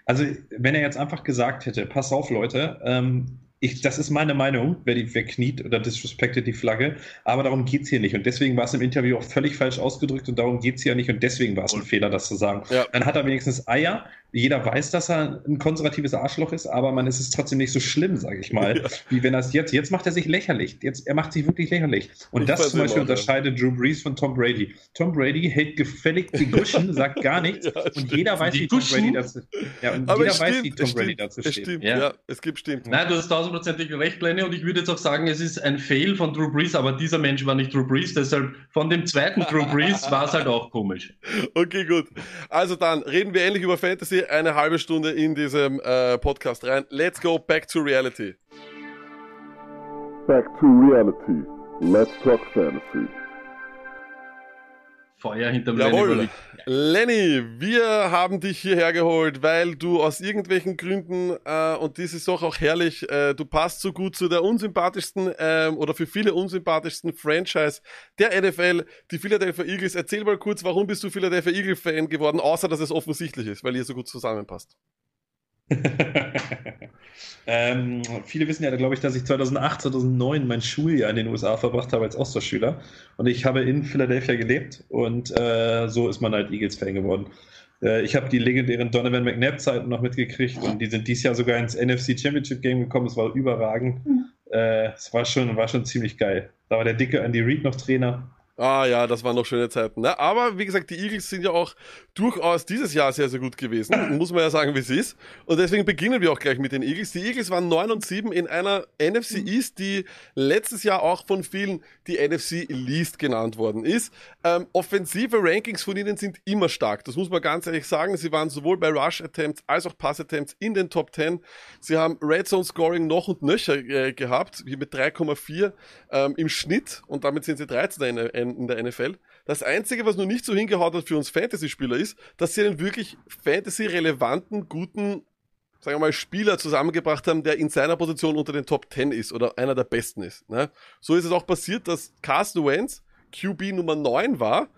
Also, wenn er jetzt einfach gesagt hätte, pass auf, Leute, ähm, ich, das ist meine Meinung, wer, die, wer kniet oder disrespektet die Flagge, aber darum geht es hier nicht. Und deswegen war es im Interview auch völlig falsch ausgedrückt und darum geht es hier nicht und deswegen war es ein Fehler, das zu sagen. Ja. Dann hat er wenigstens Eier. Jeder weiß, dass er ein konservatives Arschloch ist, aber man ist es trotzdem nicht so schlimm, sage ich mal, Ja. wie wenn er es jetzt. Jetzt macht er sich lächerlich. Jetzt, er macht sich wirklich lächerlich. Und Ich das zum Beispiel ja. unterscheidet Drew Brees von Tom Brady. Tom Brady hält gefällig die Guschen, sagt gar nichts. Ja, und jeder weiß, Die wie Tom? Brady dazu, ja, und Aber jeder weiß, stimmt, wie Tom Brady stimmt, dazu es steht. stimmt, Ja. ja. es gibt stimmt. Nein, du hast tausendprozentig recht, Lenny, und ich würde jetzt auch sagen, es ist ein Fail von Drew Brees, aber dieser Mensch war nicht Drew Brees, deshalb von dem zweiten Drew Brees war es halt auch komisch. Okay, gut. Also dann reden wir endlich über Fantasy, eine halbe Stunde in diesem äh, Podcast rein. Let's go back to reality. Back to reality. Let's talk fantasy. Feuer hinterm Jawohl. Lenny. Lenny, wir haben dich hierher geholt, weil du aus irgendwelchen Gründen, äh, und das ist doch auch herrlich, äh, du passt so gut zu der unsympathischsten ähm, oder für viele unsympathischsten Franchise der NFL, die Philadelphia Eagles. Erzähl mal kurz, warum bist du Philadelphia Eagle-Fan geworden, außer dass es offensichtlich ist, weil ihr so gut zusammenpasst. ähm, viele wissen ja, glaube ich, dass ich 2008, 2009 mein Schuljahr in den USA verbracht habe als Austauschschüler. Und ich habe in Philadelphia gelebt und äh, so ist man halt Eagles-Fan geworden. Äh, ich habe die legendären Donovan McNabb-Zeiten noch mitgekriegt und die sind dieses Jahr sogar ins NFC Championship Game gekommen. Es war überragend. Äh, es war schon, war schon ziemlich geil. Da war der dicke Andy Reid noch Trainer. Ah ja, das waren noch schöne Zeiten. Ne? Aber wie gesagt, die Eagles sind ja auch durchaus dieses Jahr sehr, sehr gut gewesen. Muss man ja sagen, wie es ist. Und deswegen beginnen wir auch gleich mit den Eagles. Die Eagles waren 9 und 7 in einer NFC East, die letztes Jahr auch von vielen die NFC Least genannt worden ist. Ähm, offensive Rankings von ihnen sind immer stark. Das muss man ganz ehrlich sagen. Sie waren sowohl bei Rush Attempts als auch Pass Attempts in den Top 10. Sie haben Red Zone Scoring noch und nöcher äh, gehabt, hier mit 3,4 ähm, im Schnitt. Und damit sind sie 13 in, in der NFL. Das Einzige, was noch nicht so hingehaut hat für uns Fantasy-Spieler ist, dass sie einen wirklich Fantasy-relevanten, guten, sagen wir mal, Spieler zusammengebracht haben, der in seiner Position unter den Top 10 ist oder einer der besten ist. Ne? So ist es auch passiert, dass Carson Wentz QB Nummer 9 war,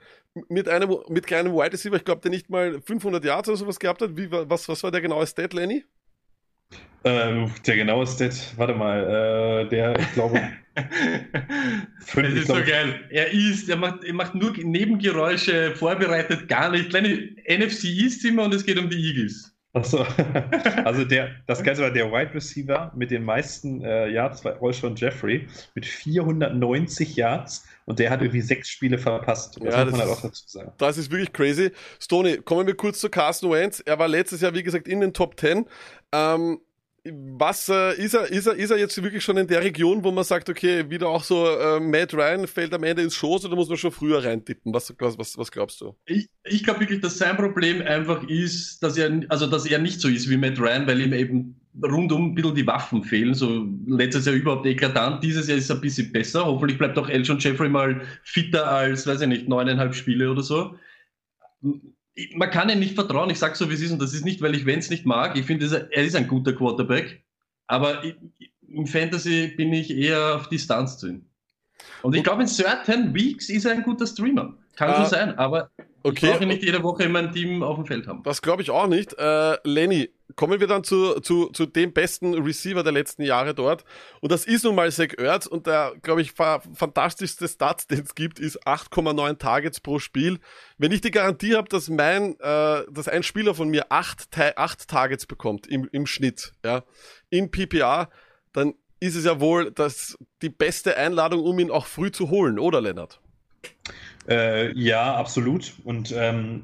mit einem, mit kleinem Wide Receiver, ich glaube, der nicht mal 500 Yards oder sowas gehabt hat. Wie, was, was war der genaue Stat, Lenny? Ähm, der genaue Stat, warte mal, äh, der, ich glaube, Das ist so geil. Er ist, er macht, er macht nur Nebengeräusche, vorbereitet gar nicht. Kleine NFC East immer und es geht um die Eagles. Achso, also der, das Ganze war der Wide Receiver mit den meisten äh, Yards war Rolshon Jeffrey mit 490 Yards und der hat irgendwie sechs Spiele verpasst. Das ja, muss man halt auch dazu sagen. Das ist wirklich crazy. Stoney, kommen wir kurz zu Carson Wentz. Er war letztes Jahr, wie gesagt, in den Top 10. Ähm, was äh, ist, er, ist, er, ist er jetzt wirklich schon in der Region, wo man sagt, okay, wieder auch so äh, Matt Ryan fällt am Ende ins Schoß oder muss man schon früher reintippen? Was, was, was glaubst du? Ich, ich glaube wirklich, dass sein Problem einfach ist, dass er, also dass er nicht so ist wie Matt Ryan, weil ihm eben rundum ein bisschen die Waffen fehlen. So letztes Jahr überhaupt eklatant, dieses Jahr ist er ein bisschen besser. Hoffentlich bleibt auch Elshon Jeffrey mal fitter als, weiß ich nicht, neuneinhalb Spiele oder so man kann ihm nicht vertrauen. Ich sage so, wie es ist, und das ist nicht, weil ich Wenz nicht mag. Ich finde, er ist ein guter Quarterback, aber im Fantasy bin ich eher auf Distanz zu ihm. Und ich glaube, in certain weeks ist er ein guter Streamer. Kann uh, so sein, aber okay. ich brauche nicht jede Woche in meinem Team auf dem Feld haben. Das glaube ich auch nicht. Äh, Lenny, kommen wir dann zu, zu, zu dem besten Receiver der letzten Jahre dort. Und das ist nun mal Zach Ertz und der, glaube ich, fa fantastischste Stats, den es gibt, ist 8,9 Targets pro Spiel. Wenn ich die Garantie habe, dass mein, äh, dass ein Spieler von mir 8, 8 Targets bekommt im, im Schnitt, ja, in PPA, dann ist es ja wohl das, die beste Einladung, um ihn auch früh zu holen, oder Lennart? Äh, ja, absolut. Und ähm,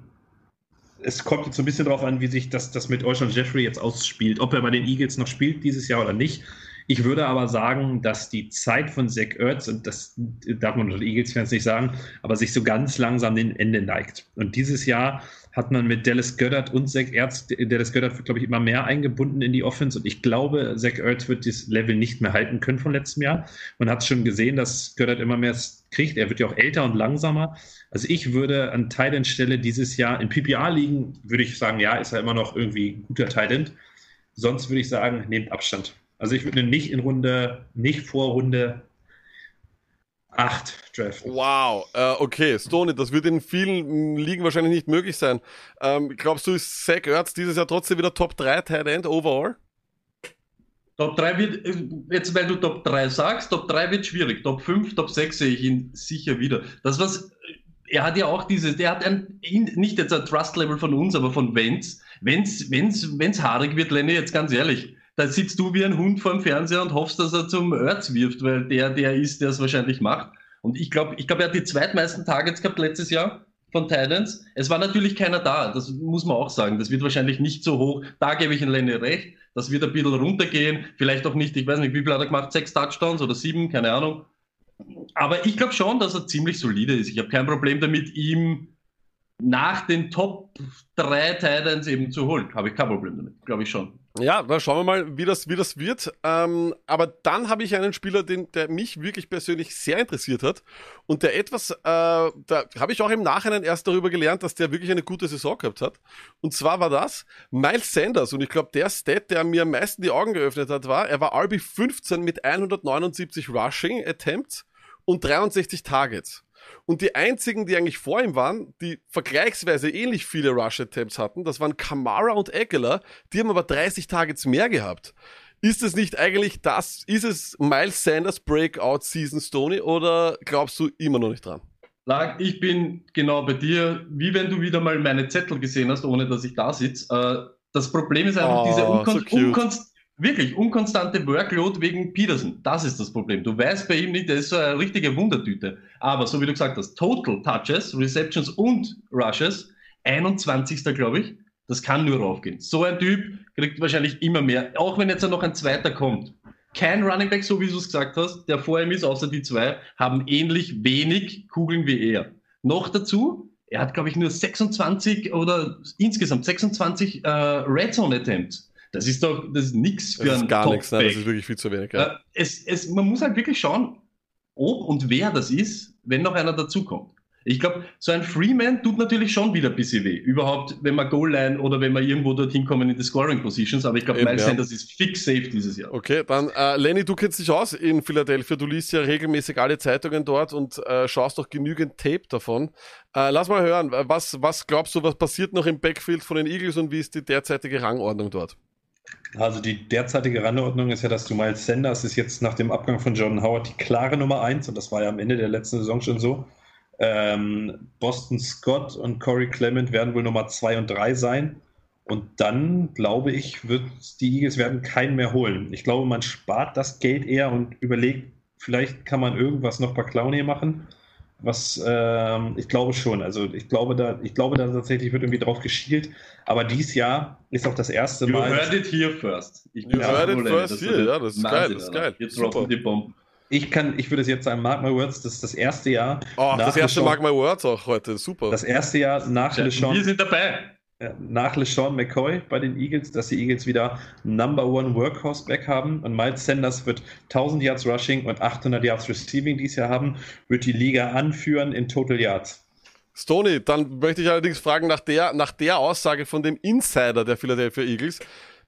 es kommt jetzt so ein bisschen darauf an, wie sich das, das mit Ocean Jeffrey jetzt ausspielt, ob er bei den Eagles noch spielt dieses Jahr oder nicht. Ich würde aber sagen, dass die Zeit von Zach Ertz, und das darf man unter Eagles-Fans nicht sagen, aber sich so ganz langsam dem Ende neigt. Und dieses Jahr hat man mit Dallas Goddard und Zach Ertz, Dallas Goddard wird, glaube ich, immer mehr eingebunden in die Offense und ich glaube, Zach Ertz wird das Level nicht mehr halten können von letztem Jahr. Man hat schon gesehen, dass Goddard immer mehr kriegt. Er wird ja auch älter und langsamer. Also ich würde an Thailand Stelle dieses Jahr in PPA liegen, würde ich sagen, ja, ist er immer noch irgendwie guter Thailand. Sonst würde ich sagen, nehmt Abstand. Also ich würde nicht in Runde, nicht vor Runde 8 draften. Wow, äh, okay, Stoney, das wird in vielen Ligen wahrscheinlich nicht möglich sein. Ähm, glaubst du, ist Zach Ertz dieses Jahr trotzdem wieder Top 3 Tight End overall? Top 3 wird, jetzt weil du Top 3 sagst, Top 3 wird schwierig. Top 5, Top 6 sehe ich ihn sicher wieder. Das, was, er hat ja auch dieses, der hat ein, nicht jetzt ein Trust-Level von uns, aber von Wenz. Wenn's, wenn's, wenn's haarig wird, Lenny, jetzt ganz ehrlich, da sitzt du wie ein Hund vor dem Fernseher und hoffst, dass er zum Erz wirft, weil der der ist, der es wahrscheinlich macht. Und ich glaube, ich glaube, er hat die zweitmeisten Targets gehabt letztes Jahr von Titans. Es war natürlich keiner da, das muss man auch sagen. Das wird wahrscheinlich nicht so hoch. Da gebe ich in Lenny recht. Das wird ein bisschen runtergehen. Vielleicht auch nicht, ich weiß nicht, wie viel hat er gemacht? Sechs Touchdowns oder sieben, keine Ahnung. Aber ich glaube schon, dass er ziemlich solide ist. Ich habe kein Problem damit, ihm nach den Top 3 Titans eben zu holen. Habe ich kein Problem damit, glaube ich schon. Ja, dann schauen wir mal, wie das, wie das wird. Ähm, aber dann habe ich einen Spieler, den, der mich wirklich persönlich sehr interessiert hat und der etwas, äh, da habe ich auch im Nachhinein erst darüber gelernt, dass der wirklich eine gute Saison gehabt hat. Und zwar war das Miles Sanders und ich glaube, der Stat, der mir am meisten die Augen geöffnet hat, war, er war RB 15 mit 179 Rushing Attempts und 63 Targets. Und die einzigen, die eigentlich vor ihm waren, die vergleichsweise ähnlich viele Rush-Attempts hatten, das waren Kamara und Eckler, die haben aber 30 Targets mehr gehabt. Ist es nicht eigentlich das, ist es Miles Sanders Breakout Season Stoney oder glaubst du immer noch nicht dran? Ich bin genau bei dir, wie wenn du wieder mal meine Zettel gesehen hast, ohne dass ich da sitze. Äh, das Problem ist einfach oh, diese Unkon so Unkon wirklich unkonstante Workload wegen Peterson. Das ist das Problem. Du weißt bei ihm nicht, der ist so eine richtige Wundertüte. Aber so wie du gesagt hast, Total Touches, Receptions und Rushes, 21. glaube ich, das kann nur raufgehen. So ein Typ kriegt wahrscheinlich immer mehr, auch wenn jetzt noch ein zweiter kommt. Kein Running Back, so wie du es gesagt hast, der vor ihm ist, außer die zwei, haben ähnlich wenig Kugeln wie er. Noch dazu, er hat, glaube ich, nur 26 oder insgesamt 26 äh, Red Zone Attempts. Das ist doch, das ist nichts für das einen ist gar nichts, nein, das ist wirklich viel zu wenig. Ja. Äh, es, es, man muss halt wirklich schauen, ob und wer das ist, wenn noch einer dazukommt. Ich glaube, so ein Freeman tut natürlich schon wieder ein bisschen weh. Überhaupt, wenn man Goal-Line oder wenn wir irgendwo dorthin kommen in die Scoring-Positions. Aber ich glaube, Miles ja. Sanders ist fix safe dieses Jahr. Okay, dann äh, Lenny, du kennst dich aus in Philadelphia. Du liest ja regelmäßig alle Zeitungen dort und äh, schaust doch genügend Tape davon. Äh, lass mal hören, was, was glaubst du, was passiert noch im Backfield von den Eagles und wie ist die derzeitige Rangordnung dort? Also die derzeitige Randordnung ist ja, dass du Miles Sanders ist jetzt nach dem Abgang von Jordan Howard die klare Nummer 1 und das war ja am Ende der letzten Saison schon so. Ähm, Boston Scott und Corey Clement werden wohl Nummer 2 und 3 sein. Und dann, glaube ich, wird die Eagles werden keinen mehr holen. Ich glaube, man spart das Geld eher und überlegt, vielleicht kann man irgendwas noch bei Clowney machen. Was ähm, ich glaube schon. Also ich glaube da, ich glaube da tatsächlich wird irgendwie drauf geschielt. Aber dieses Jahr ist auch das erste You Mal. heard it here first. Ich You heard it first das here, ja, das ist Wahnsinn, geil, das ist geil. Jetzt droppen die Bomben. Ich kann, ich würde es jetzt sagen, mark my words, das ist das erste Jahr. Oh, das erste Mark My Words auch heute, super. Das erste Jahr nach Wir LeSean, sind dabei. Äh, nach LeSean McCoy bei den Eagles, dass die Eagles wieder Number One Workhorse Back haben und Miles Sanders wird 1000 Yards Rushing und 800 Yards Receiving dieses Jahr haben, wird die Liga anführen in Total Yards. Stoney, dann möchte ich allerdings fragen nach der, nach der Aussage von dem Insider der Philadelphia Eagles.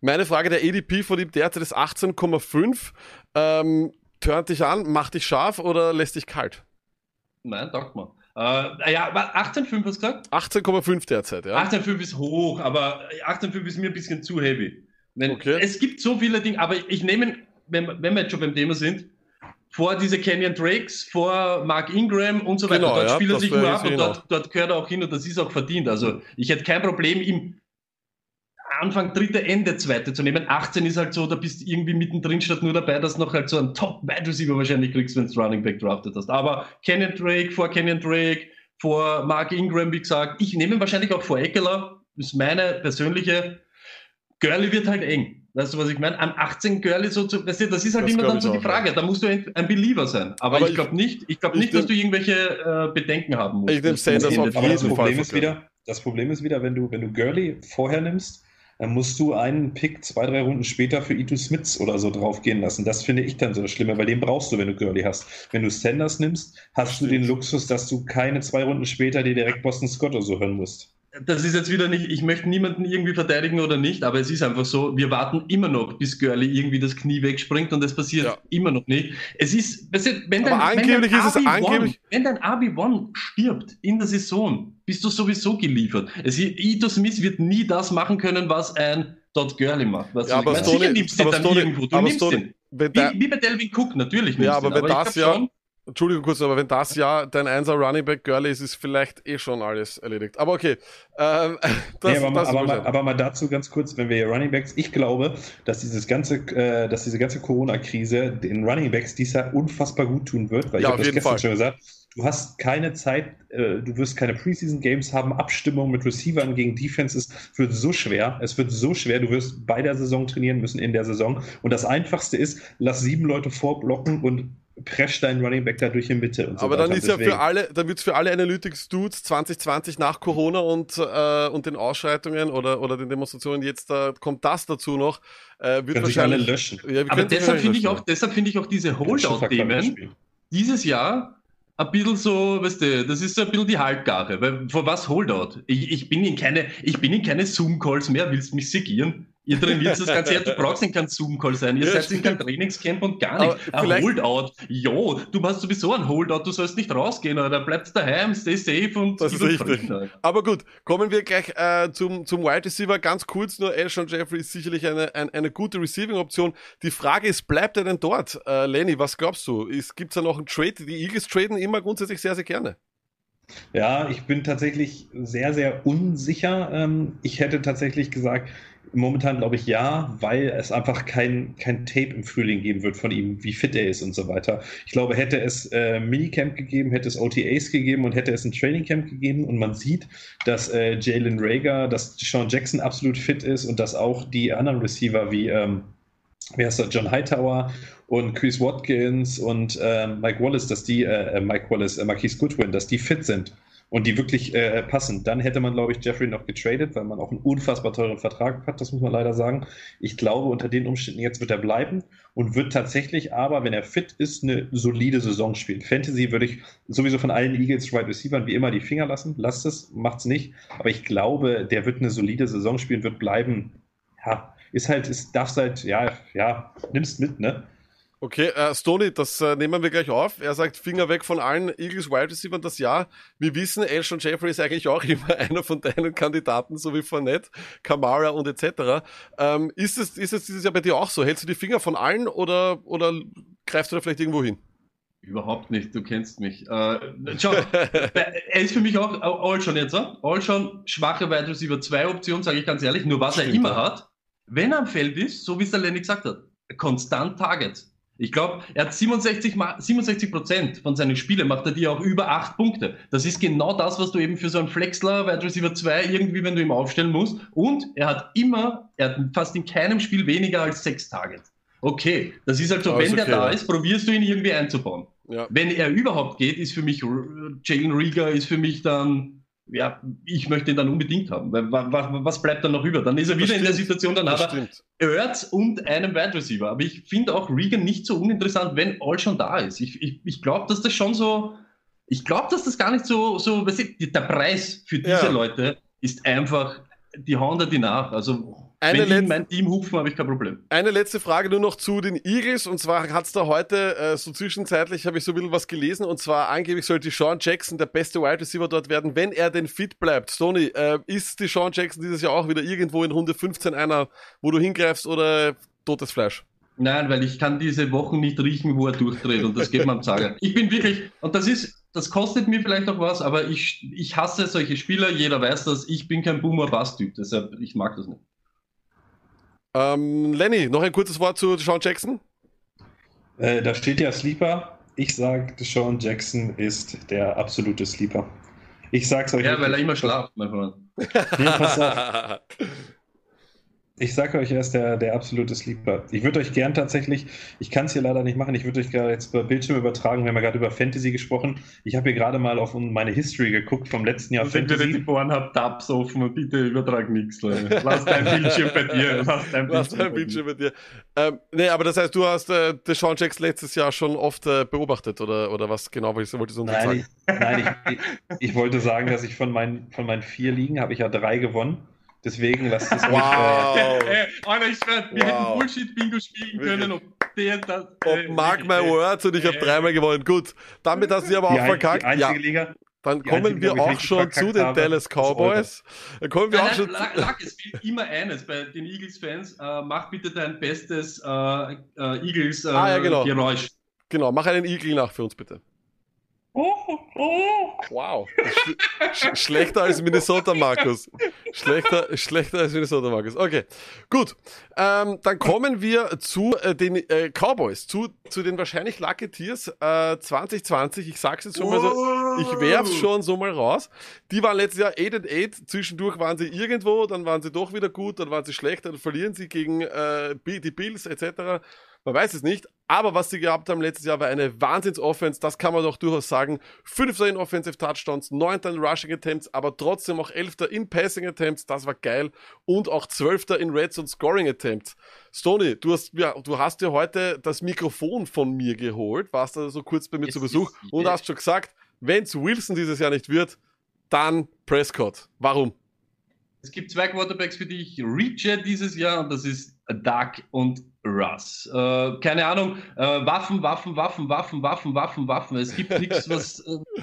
Meine Frage, der ADP von ihm derzeit ist 18,5. Ähm, turnt dich an, macht dich scharf oder lässt dich kalt? Nein, sagt man. Äh, ja, aber 18,5 hast du gesagt? 18,5 derzeit, ja. 18,5 ist hoch, aber 18,5 ist mir ein bisschen zu heavy. Wenn, Okay. Es gibt so viele Dinge, aber ich nehme, wenn, wenn wir jetzt schon beim Thema sind, vor diese Canyon Drakes, vor Mark Ingram und so weiter. Genau, dort ja, spielt er sich nur ab und genau. dort, dort gehört er auch hin und das ist auch verdient. Also ich hätte kein Problem, ihm Anfang dritte, Ende zweite zu nehmen. 18 ist halt so, da bist du irgendwie mittendrin, statt nur dabei, dass du noch halt so einen Top-Wide Receiver wahrscheinlich kriegst, wenn du Running Back drafted hast. Aber Canyon Drake, vor Canyon Drake, vor Mark Ingram, wie gesagt. Ich nehme wahrscheinlich auch vor Eckler. Das ist meine persönliche. Gurley wird halt eng. Weißt du, was ich meine? Am 18 Gurley so zu, weißt du, das ist halt Das immer dann so die auch, Frage. Da musst du ein, Believer sein. Aber, Aber ich glaube nicht, ich glaube ich nicht, dass du irgendwelche äh, Bedenken haben musst. Ich nehm Das- das Sanders auf jeden. Fall Problem ist von wieder, das Problem ist wieder, wenn du, wenn du Gurley vorher nimmst, dann musst du einen Pick zwei, drei Runden später für Ito Smiths oder so draufgehen lassen. Das finde ich dann so das Schlimme, weil den brauchst du, wenn du Gurley hast. Wenn du Sanders nimmst, hast du den Luxus, dass du keine zwei Runden später dir direkt Boston Scott oder so hören musst. Das ist jetzt wieder nicht, ich möchte niemanden irgendwie verteidigen oder nicht, aber es ist einfach so, wir warten immer noch, bis Gurley irgendwie das Knie wegspringt und das passiert Ja. immer noch nicht. Es ist, wenn dein, Aber angeblich wenn dein ist es RB1 angeblich- wenn dein RB1 stirbt in der Saison, bist du sowieso geliefert. Es, Ito Smith wird nie das machen können, was ein Todd Gurley macht. Weißt Ja, aber sicher nimmst aber dann Stoney- irgendwo, du aber nimmst. Wenn der, Wie, wie bei Delvin Cook, natürlich Ja, nimmst aber ich das ja- schon, Entschuldigung kurz, aber wenn das ja dein Einser Running Back Girl ist, ist vielleicht eh schon alles erledigt. Aber okay. Ähm, das, Nee, aber, mal, das aber, mal, aber mal dazu ganz kurz, wenn wir hier Running Backs, ich glaube, dass dieses ganze, äh, dass diese ganze Corona-Krise den Running Backs dies Jahr unfassbar gut tun wird, weil Ja, ich habe das gestern Fall. schon gesagt, du hast keine Zeit, äh, du wirst keine Preseason-Games haben, Abstimmung mit Receivern gegen Defenses wird so schwer, es wird so schwer, du wirst bei der Saison trainieren müssen, in der Saison. Und das Einfachste ist, lass sieben Leute vorblocken und presch deinen Running Back da durch in Mitte und so aber dann ist ja für alle, dann wird's für alle Analytics Dudes 2020 nach Corona und, äh, und den Ausschreitungen oder, oder den Demonstrationen. Jetzt, da kommt das dazu noch, äh, wird Können sich alle wahrscheinlich. löschen. Ja, aber deshalb finde ich auch, deshalb finde ich auch diese Holdout-Themen, dieses Jahr ein bisschen so, weißt du, das ist so ein bisschen die Halbgare, weil vor was Holdout? Ich, ich bin in keine, ich bin in keine Zoom-Calls mehr, willst mich segieren? Ihr trainiert das ganze Jahr, du brauchst in kein Zoom-Call sein, ihr Ja, seid in keinem Trainingscamp und gar nichts. Aber Ein vielleicht- Holdout, jo, du hast sowieso ein Holdout, du sollst nicht rausgehen, oder bleibst daheim, stay safe und Das ist richtig. Frieden, Alter. Aber gut, kommen wir gleich äh, zum, zum Wide Receiver. Ganz kurz nur, Elshon Jeffrey ist sicherlich eine, ein, eine gute Receiving-Option. Die Frage ist, bleibt er denn dort? Äh, Lenny, was glaubst du? Gibt es da noch einen Trade? Die Eagles traden immer grundsätzlich sehr, sehr gerne. Ja, ich bin tatsächlich sehr, sehr unsicher. Ähm, Ich hätte tatsächlich gesagt, momentan glaube ich ja, weil es einfach kein, kein Tape im Frühling geben wird von ihm, wie fit er ist und so weiter. Ich glaube, hätte es äh, Minicamp gegeben, hätte es OTAs gegeben und hätte es ein Trainingcamp gegeben und man sieht, dass äh, Jalen Rager, dass Sean Jackson absolut fit ist und dass auch die anderen Receiver wie ähm, wer ist das, John Hightower und Chris Watkins und ähm, Mike Wallace, dass die, äh, äh, Mike Wallace, äh, Marquise Goodwin, dass die fit sind und die wirklich äh, passen. Dann hätte man, glaube ich, Jeffrey noch getradet, weil man auch einen unfassbar teuren Vertrag hat, das muss man leider sagen. Ich glaube, unter den Umständen jetzt wird er bleiben und wird tatsächlich aber, wenn er fit ist, eine solide Saison spielen. Fantasy würde ich sowieso von allen Eagles Wide Receivers wie immer die Finger lassen. Lasst es, macht's nicht. Aber ich glaube, der wird eine solide Saison spielen, wird bleiben. Ja, ist halt, ist, darfst halt, ja, ja, nimmst mit, ne? Okay, äh, Stoney, das äh, nehmen wir gleich auf. Er sagt, Finger weg von allen Eagles Wide Receivers das Jahr. Wir wissen, Elshon Jeffrey ist eigentlich auch immer einer von deinen Kandidaten, so wie Fournette, Kamara und etc. Ähm, ist, es, ist es dieses Jahr bei dir auch so? Hältst du die Finger von allen oder, oder greifst du da vielleicht irgendwo hin? Überhaupt nicht, du kennst mich. Äh, schau, er ist für mich auch all schon jetzt, all schon schwache Wide Receiver 2 Option, sage ich ganz ehrlich, nur was Stimmt, er immer ja. hat, wenn er am Feld ist, so wie es der Lenny gesagt hat, konstant Targets. Ich glaube, er hat 67, 67 Prozent von seinen Spielen, macht er die auch über 8 Punkte. Das ist genau das, was du eben für so einen Flexler, Wide Receiver 2 irgendwie, wenn du ihm aufstellen musst. Und er hat immer, er hat fast in keinem Spiel weniger als 6 Targets. Okay, das ist halt so, wenn okay, der da ist, probierst du ihn irgendwie einzubauen. Ja. Wenn er überhaupt geht, ist für mich Jalen Rieger, ist für mich dann ja, ich möchte ihn dann unbedingt haben. Weil, was bleibt dann noch über? Dann ist er wieder in der Situation, dann hat er Ertz und einen Wide Receiver. Aber ich finde auch Regan nicht so uninteressant, wenn All schon da ist. Ich, ich, ich glaube, dass das schon so, ich glaube, dass das gar nicht so, so der Preis für diese ja. Leute ist einfach, die hauen da die nach. Also eine Wenn die in mein Team hupfen, habe ich kein Problem. Eine letzte Frage nur noch zu den Eagles. Und zwar hat es da heute, äh, so zwischenzeitlich, habe ich so ein bisschen was gelesen. Und zwar angeblich sollte Sean Jackson der beste Wide Receiver dort werden, wenn er denn fit bleibt. Sony, äh, ist die Sean Jackson dieses Jahr auch wieder irgendwo in Runde 15 einer, wo du hingreifst oder totes Fleisch? Nein, weil ich kann diese Wochen nicht riechen, wo er durchdreht. Und das geht mir am Zager. Ich bin wirklich, und das ist, das kostet mir vielleicht auch was, aber ich, ich hasse solche Spieler. Jeder weiß das. Ich bin kein Boomer-Bass-Typ. Deshalb, ich mag das nicht. Ähm, Lenny, noch ein kurzes Wort zu Sean Jackson? Äh, da steht ja Sleeper. Ich sage, Sean Jackson ist der absolute Sleeper. Ich sag's euch. Ja, weil er immer schlaft, mein Freund. Nee, pass auf. Ich sage euch, er ist der, der absolute Sleeper. Ich würde euch gern tatsächlich, ich kann es hier leider nicht machen, ich würde euch gerade jetzt über Bildschirm übertragen, wir haben ja gerade über Fantasy gesprochen. Ich habe hier gerade mal auf meine History geguckt vom letzten Jahr. Wenn Fantasy. die Pornhub-Tabs offen und bitte übertrag nichts, Lass dein Bildschirm bei dir. Lass dein Bildschirm, Lass dein Bildschirm bei dir. Ähm, nee, aber das heißt, du hast äh, Sean Jackson letztes Jahr schon oft äh, beobachtet oder, oder was genau wolltest du uns nein, sagen? Ich, nein, ich, ich, ich wollte sagen, dass ich von meinen, von meinen vier Ligen habe ich ja drei gewonnen. Deswegen lasst es mich. Wow. Äh, Alter, ich schwör, wir wow. hätten Bullshit-Bingo spielen können, ob der das. Äh, Mark my words und ich habe dreimal gewonnen. Gut, damit hast du aber auch verkackt. Ja. Liga. Dann kommen wir auch schon zu den Dallas Cowboys. Dann kommen wir auch schon Lack, es fehlt immer eines bei den Eagles-Fans. Äh, mach bitte dein bestes äh, äh Eagles-Geräusch. Äh, ah, ja, genau. Genau, mach einen Eagle nach für uns bitte. Wow. Sch schlechter als Minnesota, Markus. Schlechter, schlechter als Minnesota, Markus. Okay, gut. Ähm, dann kommen wir zu äh, den äh, Cowboys, zu, zu den wahrscheinlich Lucky Tears äh, 2020. Ich sag's jetzt schon mal so, ich werf's schon so mal raus. Die waren letztes Jahr 8 and 8. Zwischendurch waren sie irgendwo, dann waren sie doch wieder gut, dann waren sie schlechter, dann verlieren sie gegen äh, die Bills etc. Man weiß es nicht. Aber was sie gehabt haben letztes Jahr war eine Wahnsinns-Offense. Das kann man doch durchaus sagen. Fünfter in Offensive Touchdowns, neunter in Rushing Attempts, aber trotzdem auch elfter in Passing Attempts. Das war geil. Und auch zwölfter in Reds und Scoring Attempts. Stoney, du hast, ja, du hast dir heute das Mikrofon von mir geholt, warst da so kurz bei mir es zu Besuch und hast schon gesagt, wenn es Wilson dieses Jahr nicht wird, dann Prescott. Warum? Es gibt zwei Quarterbacks, für die ich reache dieses Jahr und das ist Doug und Russ. Äh, keine Ahnung, äh, Waffen, Waffen, Waffen, Waffen, Waffen, Waffen, Waffen. Es gibt nichts, was. Äh,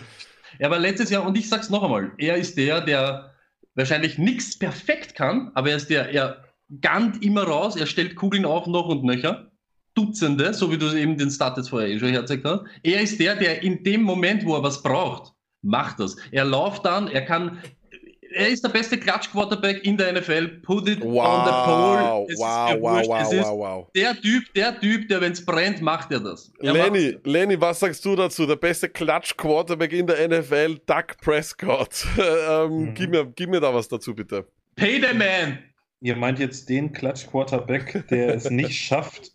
er war letztes Jahr, und ich sag's noch einmal, er ist der, der wahrscheinlich nichts perfekt kann, aber er ist der, er gannt immer raus, er stellt Kugeln auf, noch und nöcher. Dutzende, so wie du eben den Start jetzt vorher eh schon hergezeigt hast. Er ist der, der in dem Moment, wo er was braucht, macht das. Er läuft dann, er kann er ist der beste Klatsch-Quarterback in der NFL. Put it wow, on the pole. Es wow, wow, wow, es ist wow, wow. Der Typ, der Typ, der, wenn es brennt, macht er das. Er Lenny, Lenny, was sagst du dazu? Der beste Klatsch-Quarterback in der NFL, Doug Prescott. ähm, mhm. gib, mir, gib mir da was dazu, bitte. Pay the man! Ihr meint jetzt den Klatsch-Quarterback, der es nicht schafft,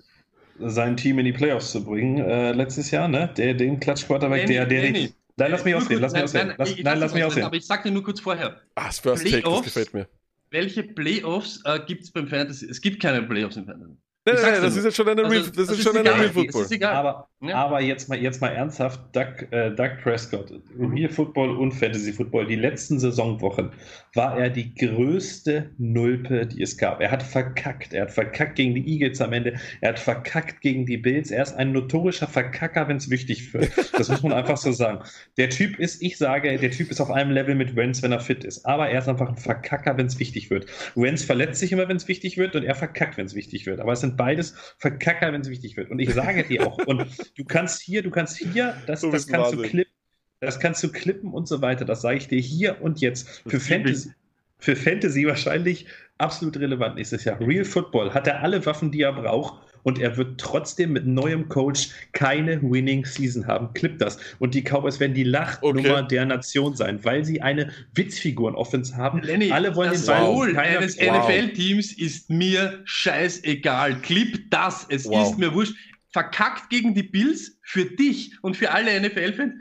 sein Team in die Playoffs zu bringen äh, letztes Jahr, ne? Der, den Klatsch-Quarterback, der, der, der, Nein, lass mich ausreden, lass mich ausreden. Nein, lass, nein, lass mich ausreden. Aber ich sag dir nur kurz vorher. Ah, das First Take, das gefällt mir. Welche Playoffs äh, gibt es beim Fantasy? Es gibt keine Playoffs im Fantasy. Nein, nein, das ist jetzt schon eine also, Real, das, das ist, ist schon egal, eine Real Football. Aber, ja. aber jetzt mal, jetzt mal ernsthaft, Doug, äh, Doug Prescott, Real Football und Fantasy Football, die letzten Saisonwochen war er die größte Nulpe, die es gab. Er hat verkackt. Er hat verkackt gegen die Eagles am Ende. Er hat verkackt gegen die Bills. Er ist ein notorischer Verkacker, wenn es wichtig wird. Das muss man einfach so sagen. Der Typ ist, ich sage, der Typ ist auf einem Level mit Wenz, wenn er fit ist. Aber er ist einfach ein Verkacker, wenn es wichtig wird. Wenz verletzt sich immer, wenn es wichtig wird und er verkackt, wenn es wichtig wird. Aber es sind sind beides Verkacker, wenn es wichtig wird. Und ich sage dir auch, und du kannst hier, du kannst hier, das, Du das kannst du Wahnsinn. klippen, das kannst du klippen und so weiter. Das sage ich dir hier und jetzt. Für. Fantasy, für Fantasy wahrscheinlich absolut relevant nächstes Jahr. Real Football hat er alle Waffen, die er braucht. Und er wird trotzdem mit neuem Coach keine Winning Season haben. Klipp das. Und die Cowboys werden die Lachnummer Okay. der Nation sein, weil sie eine Witzfiguren-Offense haben. Lenny, Alle wollen das den Ball. Eines Wow. NFL-Teams ist mir scheißegal. Clip das, es Wow. ist mir wurscht. Verkackt gegen die Bills für dich und für alle NFL-Fans.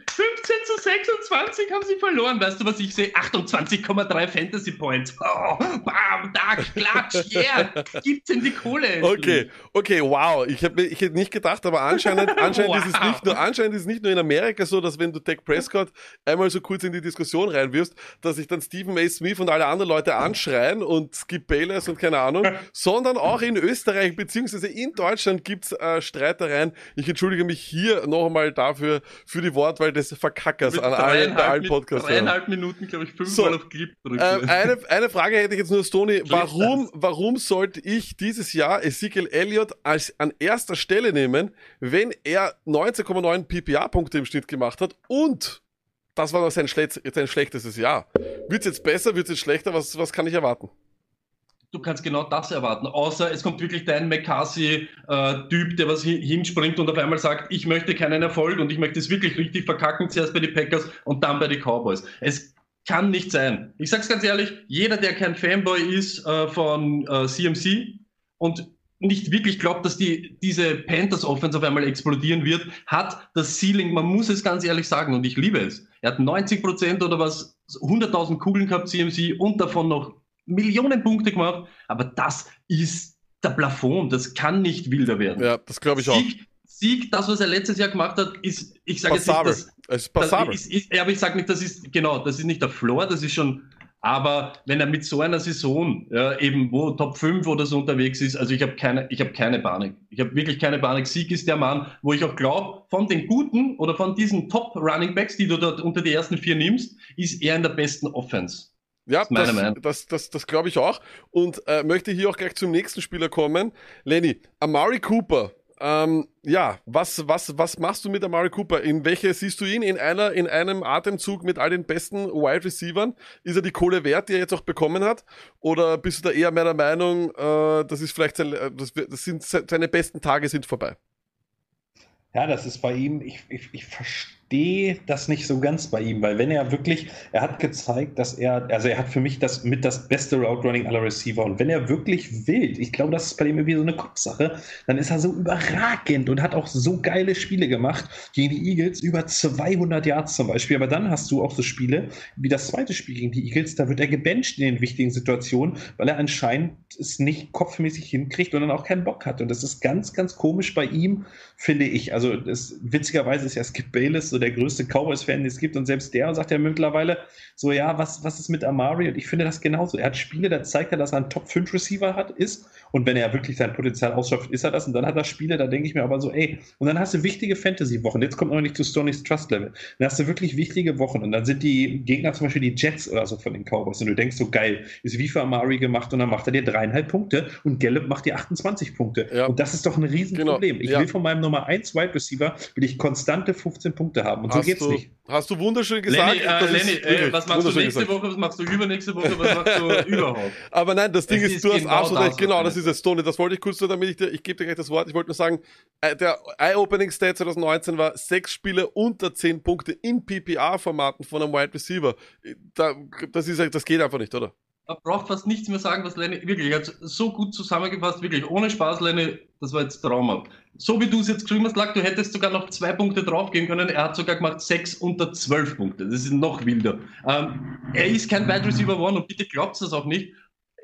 15 zu 26 haben sie verloren. Weißt du, was ich sehe? 28,3 Fantasy Points. Oh, bam, da, klatsch, yeah. Gibt's in die Kohle. Okay, okay, wow. Ich hätte ich hätte nicht gedacht, aber anscheinend, anscheinend, ist es Wow. nicht nur, anscheinend ist es nicht nur in Amerika so, dass wenn du Dak Prescott einmal so kurz in die Diskussion reinwirfst, dass sich dann Stephen A. Smith und alle anderen Leute anschreien und Skip Bayless und keine Ahnung, sondern auch in Österreich beziehungsweise in Deutschland gibt's äh, Streitereien. Ich entschuldige mich hier noch einmal dafür, für die Wortwahl des Verkackers an allen, allen Podcasts. dreieinhalb Minuten, glaube ich, fünfmal So, auf Clip drücken. Ähm, eine, eine Frage hätte ich jetzt nur, Stony. Clip Warum, warum sollte ich dieses Jahr Ezekiel Elliott als an erster Stelle nehmen, wenn er 19,9 PPA-Punkte im Schnitt gemacht hat und das war noch sein, schlech sein schlechtestes Jahr? Wird's jetzt besser, wird's jetzt schlechter? Was, was kann ich erwarten? Du kannst genau das erwarten. Außer es kommt wirklich dein McCarthy-Typ, der was hi- hinspringt und auf einmal sagt, ich möchte keinen Erfolg und ich möchte es wirklich richtig verkacken, zuerst bei den Packers und dann bei den Cowboys. Es kann nicht sein. Ich sag's ganz ehrlich, jeder, der kein Fanboy ist äh, von äh, CMC und nicht wirklich glaubt, dass die, diese Panthers Offense auf einmal explodieren wird, hat das Ceiling, man muss es ganz ehrlich sagen und ich liebe es. Er hat 90 Prozent oder was, 100.000 Kugeln gehabt, CMC, und davon noch Millionen Punkte gemacht, aber das ist der Plafond, das kann nicht wilder werden. Ja, das glaube ich auch. Sieg, Sieg, das, was er letztes Jahr gemacht hat, ist, ich sage jetzt nicht, dass, Es ist das passabel. ist, ist, ja, aber ich sage nicht, das ist, genau, das ist nicht der Floor, das ist schon, aber wenn er mit so einer Saison, ja, eben wo Top 5 oder so unterwegs ist, also ich habe keine, ich habe keine Panik. Ich habe wirklich keine Panik. Sieg ist der Mann, wo ich auch glaube, von den guten oder von diesen Top Running Backs, die du dort unter die ersten vier nimmst, ist er in der besten Offense. Ja, das, Meinung. das, das, das glaube ich auch. Und äh, möchte hier auch gleich zum nächsten Spieler kommen. Lenny, Amari Cooper. Ähm, ja, was, was, was machst du mit Amari Cooper? In welche siehst du ihn? In einer, in einem Atemzug mit all den besten Wide Receivern? Ist er die Kohle wert, die er jetzt auch bekommen hat? Oder bist du da eher mehr der Meinung, äh, das ist vielleicht sein, äh, das, das sind se- seine besten Tage sind vorbei? Ja, das ist bei ihm, ich, ich, ich verstehe das nicht so ganz bei ihm, weil wenn er wirklich, er hat gezeigt, dass er, also er hat für mich das mit das beste Route Running aller Receiver. Und wenn er wirklich will, ich glaube, das ist bei ihm irgendwie so eine Kopfsache, dann ist er so überragend und hat auch so geile Spiele gemacht gegen die Eagles, über 200 Yards zum Beispiel, aber dann hast du auch so Spiele wie das zweite Spiel gegen die Eagles, da wird er gebencht in den wichtigen Situationen, weil er anscheinend es nicht kopfmäßig hinkriegt und dann auch keinen Bock hat. Und das ist ganz, ganz komisch bei ihm, finde ich. Also das, witzigerweise ist ja Skip Bayless so der größte Cowboys-Fan, den es gibt und selbst der sagt ja mittlerweile so, ja, was, was ist mit Amari? Und ich finde das genauso. Er hat Spiele, da zeigt er, dass er einen Top-5-Receiver hat, ist und wenn er wirklich sein Potenzial ausschöpft, ist er das und dann hat er Spiele, da denke ich mir aber so, ey, und dann hast du wichtige Fantasy-Wochen. Jetzt kommt noch nicht zu Stoney's Trust-Level. Dann hast du wirklich wichtige Wochen und dann sind die Gegner zum Beispiel die Jets oder so von den Cowboys und du denkst so, geil, ist wie für Amari gemacht und dann macht er dir dreieinhalb Punkte und Gallup macht dir 28 Punkte. Ja. Und das ist doch ein Riesenproblem. Genau, Ich ja. will von meinem Nummer 1 Wide Receiver will ich konstante 15 Punkte haben und so hast geht's du, nicht. Hast du wunderschön gesagt. Lenny, äh, das ist Lenny äh, wirklich was machst du nächste gesagt. Woche, was machst du übernächste Woche, was machst du überhaupt? Aber nein, das Ding Es ist, ist du hast genau absolut recht. Genau, das ist es, Tony. Das wollte ich kurz nur, damit ich dir, ich gebe dir gleich das Wort. Ich wollte nur sagen, äh, der Eye-Opening Stat 2019 war sechs Spiele unter zehn Punkte in PPA-Formaten von einem Wide Receiver. Da, das ist, das geht einfach nicht, oder? Man braucht fast nichts mehr sagen, was Lenny, wirklich, hat so gut zusammengefasst, wirklich, ohne Spaß, Lenny, das war jetzt traumhaft. So wie du es jetzt geschrieben hast, Lack, du hättest sogar noch zwei Punkte draufgehen können, er hat sogar gemacht sechs unter zwölf Punkte, das ist noch wilder. Ähm, er ist kein Wide Receiver One und bitte glaubt das auch nicht.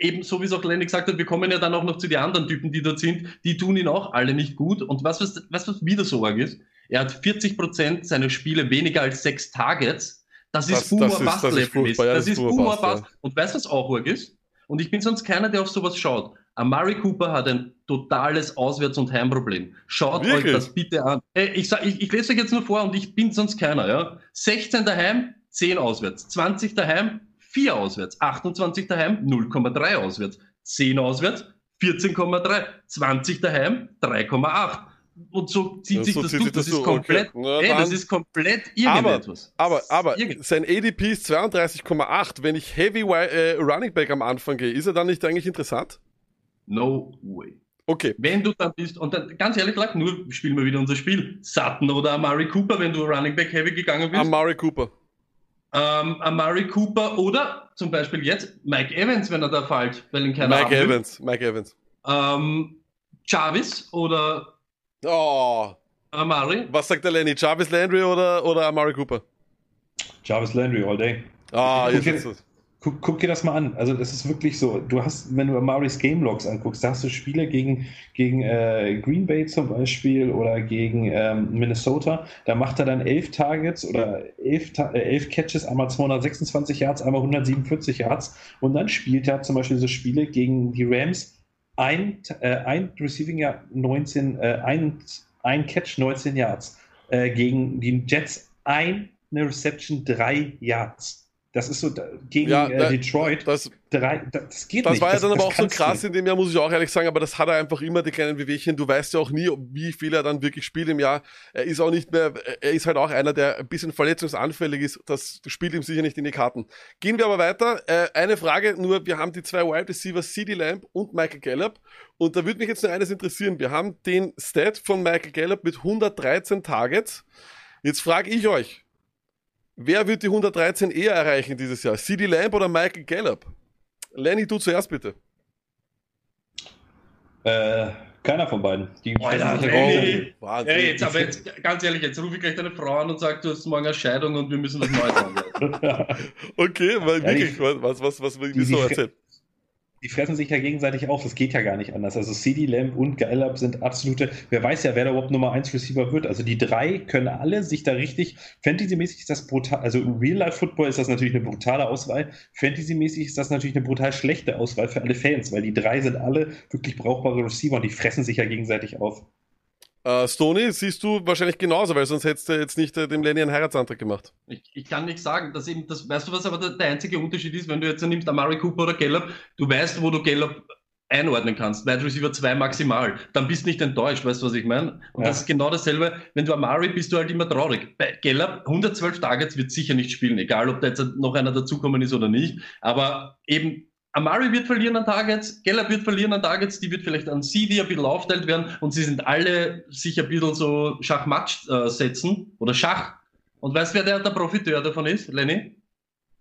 Eben so wie es auch Lenny gesagt hat, wir kommen ja dann auch noch zu den anderen Typen, die dort sind, die tun ihn auch alle nicht gut. Und was, was, was, wieder so arg ist, er hat 40% seiner Spiele weniger als sechs Targets. Das Das- ist Boomer das ist- das ist Boomer Bust. Und weißt du, was auch arg ist? Und ich bin sonst keiner, der auf sowas schaut. Amari Cooper hat ein totales Auswärts- und Heimproblem. Schaut Wirklich? euch das bitte an. Ey, ich, sag, ich, ich lese euch jetzt nur vor und ich bin sonst keiner. Ja? 16 daheim, 10 auswärts. 20 daheim, 4 auswärts. 28 daheim, 0,3 auswärts. 10 auswärts, 14,3. 20 daheim, 3,8. Und so zieht Ja, sich so das zieht durch. das Das ist komplett, okay. Na ey, das ist komplett Aber, irgendetwas. aber, aber Irgend- sein ADP ist 32,8. Wenn ich Heavy äh, Running Back am Anfang gehe, ist er dann nicht eigentlich interessant? No way. Okay. Wenn du dann bist, und dann, ganz ehrlich gesagt, nur spielen wir wieder unser Spiel. Sutton oder Amari Cooper, wenn du Running Back Heavy gegangen bist. Amari Cooper. Ähm, Amari Cooper oder zum Beispiel jetzt Mike Evans, wenn er da fällt, weil ihn keiner Mike haben will. Evans. Mike Evans. Ähm, Jarvis oder Oh. Amari. Was sagt der Lenny? Jarvis Landry oder, oder Amari Cooper? Jarvis Landry all day. Ah, jetzt ist es. Guck, guck dir das mal an. Also das ist wirklich so. Du hast, wenn du Amaris Game Logs anguckst, da hast du Spiele gegen, gegen äh, Green Bay zum Beispiel oder gegen ähm, Minnesota. Da macht er dann elf Targets oder elf, äh, elf Catches, einmal 226 Yards, einmal 147 Yards. Und dann spielt er zum Beispiel so Spiele gegen die Rams. Ein, äh, ein Receiving Yard 19, äh, ein, ein Catch 19 Yards. Äh, gegen die Jets eine Reception 3 Yards. Das ist so gegen Ja, äh, Detroit. Das, drei, das geht das nicht. war ja dann aber auch so krass in dem Jahr, muss ich auch ehrlich sagen, aber das hat er einfach immer, die kleinen Wehwehchen. Du weißt ja auch nie, wie viel er dann wirklich spielt im Jahr. Er ist auch nicht mehr, er ist halt auch einer, der ein bisschen verletzungsanfällig ist. Das spielt ihm sicher nicht in die Karten. Gehen wir aber weiter. Äh, eine Frage nur, wir haben die zwei Wide Receivers, CD Lamb und Michael Gallup. Und da würde mich jetzt nur eines interessieren. Wir haben den Stat von Michael Gallup mit 113 Targets. Jetzt frage ich euch, wer wird die 113 eher erreichen dieses Jahr? CD Lamb oder Michael Gallup? Lenny, du zuerst bitte. Äh, keiner von beiden. Die Alter, Lenny. gegenseitig. Wahnsinn. Ey, jetzt, aber jetzt, ganz ehrlich, jetzt rufe ich gleich deine Frau an und sage, du hast morgen eine Scheidung und wir müssen was Neues haben. Okay, weil Ja, wirklich, was, was, was, die- wieso die- erzählt? Die fressen sich ja gegenseitig auf. Das geht ja gar nicht anders. Also CD Lamb und Gallup sind absolute. Wer weiß ja, wer da überhaupt Nummer 1 Receiver wird. Also die drei können alle sich da richtig. Fantasy-mäßig ist das brutal. Also Real-Life-Football ist das natürlich eine brutale Auswahl. Fantasy-mäßig ist das natürlich eine brutal schlechte Auswahl für alle Fans, weil die drei sind alle wirklich brauchbare Receiver und die fressen sich ja gegenseitig auf. Äh, Stoney, siehst du wahrscheinlich genauso, weil sonst hättest du jetzt nicht äh, dem Lenny einen Heiratsantrag gemacht. Ich, ich kann nicht sagen, dass eben das, weißt du, was aber der, der einzige Unterschied ist, wenn du jetzt nimmst Amari Cooper oder Gallup, du weißt, wo du Gallup einordnen kannst. Wide Receiver 2 maximal. Dann bist du nicht enttäuscht, weißt du, was ich meine? Und Ja. das ist genau dasselbe. Wenn du Amari bist du halt immer traurig. Bei Gallup 112 Targets wird sicher nicht spielen, egal ob da jetzt noch einer dazukommen ist oder nicht. Aber eben Amari wird verlieren an Targets, Gallup wird verlieren an Targets, die wird vielleicht an CD ein bisschen aufteilt werden und sie sind alle sich ein bisschen so Schachmatsch äh, setzen oder Schach. Und weißt du, wer der, der Profiteur davon ist, Lenny?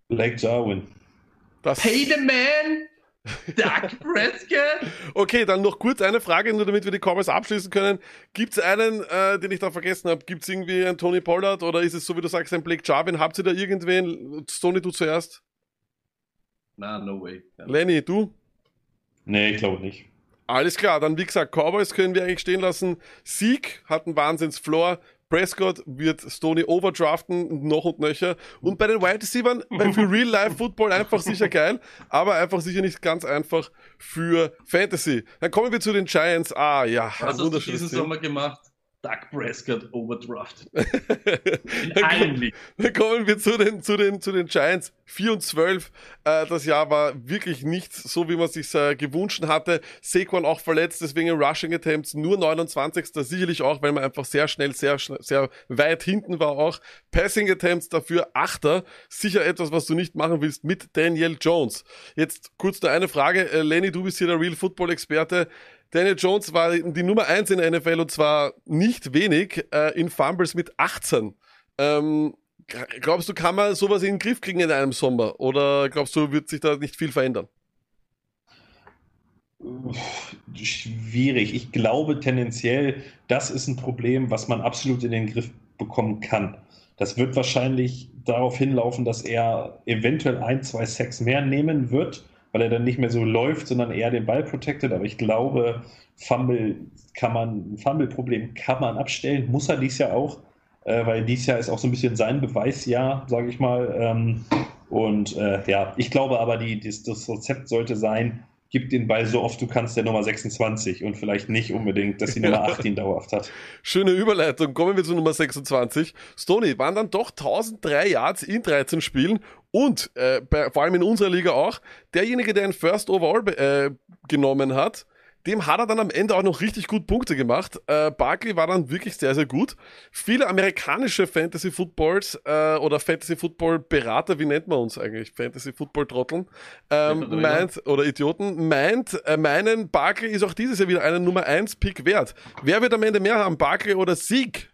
Blake Jarwin. Das, Pay the man! Doug Prescott! okay, dann noch kurz eine Frage, nur damit wir die Cowboys abschließen können. Gibt es einen, äh, den ich da vergessen habe? Gibt es irgendwie einen Tony Pollard oder ist es so, wie du sagst, ein Blake Jarvin? Habt ihr da irgendwen? Stoney, du zuerst. Na, no way. Lenny, du? Nee, ich glaube nicht. Alles klar, dann wie gesagt, Cowboys können wir eigentlich stehen lassen. Sieg hat einen Wahnsinns-Floor. Prescott wird Stoney overdraften, noch und nöcher. Und bei den Wide Receivers, für Real-Life-Football einfach sicher geil, aber einfach sicher nicht ganz einfach für Fantasy. Dann kommen wir zu den Giants. Ah, ja, Was hast du diesen. Sommer gemacht? Doug Prescott overdraft. In Dann allen Ligen. Dann kommen wir zu den, zu den, zu den Giants. 4 und 12. Äh, das Jahr war wirklich nicht so, wie man sich äh, gewünscht hatte. Saquon auch verletzt, deswegen Rushing Attempts nur 29. Sicherlich auch, weil man einfach sehr schnell, sehr, sehr weit hinten war auch. Passing Attempts dafür Achter. Sicher etwas, was du nicht machen willst mit Daniel Jones. Jetzt kurz nur eine Frage. Äh, Lenny, du bist hier der Real Football Experte. Daniel Jones war die Nummer 1 in der NFL und zwar nicht wenig äh, in Fumbles mit 18. Ähm, glaubst du, kann man sowas in den Griff kriegen in einem Sommer? Oder glaubst du, wird sich da nicht viel verändern? Schwierig. Ich glaube tendenziell, das ist ein Problem, was man absolut in den Griff bekommen kann. Das wird wahrscheinlich darauf hinlaufen, dass er eventuell ein, zwei Sacks mehr nehmen wird, weil er dann nicht mehr so läuft, sondern eher den Ball protected. Aber ich glaube, Fumble kann man, ein Fumble-Problem kann man abstellen, muss er dies Jahr auch, äh, weil dies Jahr ist auch so ein bisschen sein Beweisjahr, sage ich mal. Ähm, und äh, ja, ich glaube aber, die, das, das Rezept sollte sein, gib den Ball so oft du kannst der Nummer 26 und vielleicht nicht unbedingt, dass die Nummer 18 dauerhaft hat. Schöne Überleitung. Kommen wir zu Nummer 26. Stoney waren dann doch 1003 Yards in 13 Spielen und äh, bei, vor allem in unserer Liga auch derjenige, der ein First Overall äh, genommen hat. Dem hat er dann am Ende auch noch richtig gut Punkte gemacht. Äh, Barkley war dann wirklich sehr, sehr gut. Viele amerikanische Fantasy Footballs äh, oder Fantasy Football Berater, wie nennt man uns eigentlich? Fantasy Football Trotteln, ähm, meint, oder Idioten, meint, äh, meinen Barkley ist auch dieses Jahr wieder einen Nummer 1 Pick wert. Wer wird am Ende mehr haben, Barkley oder Sieg?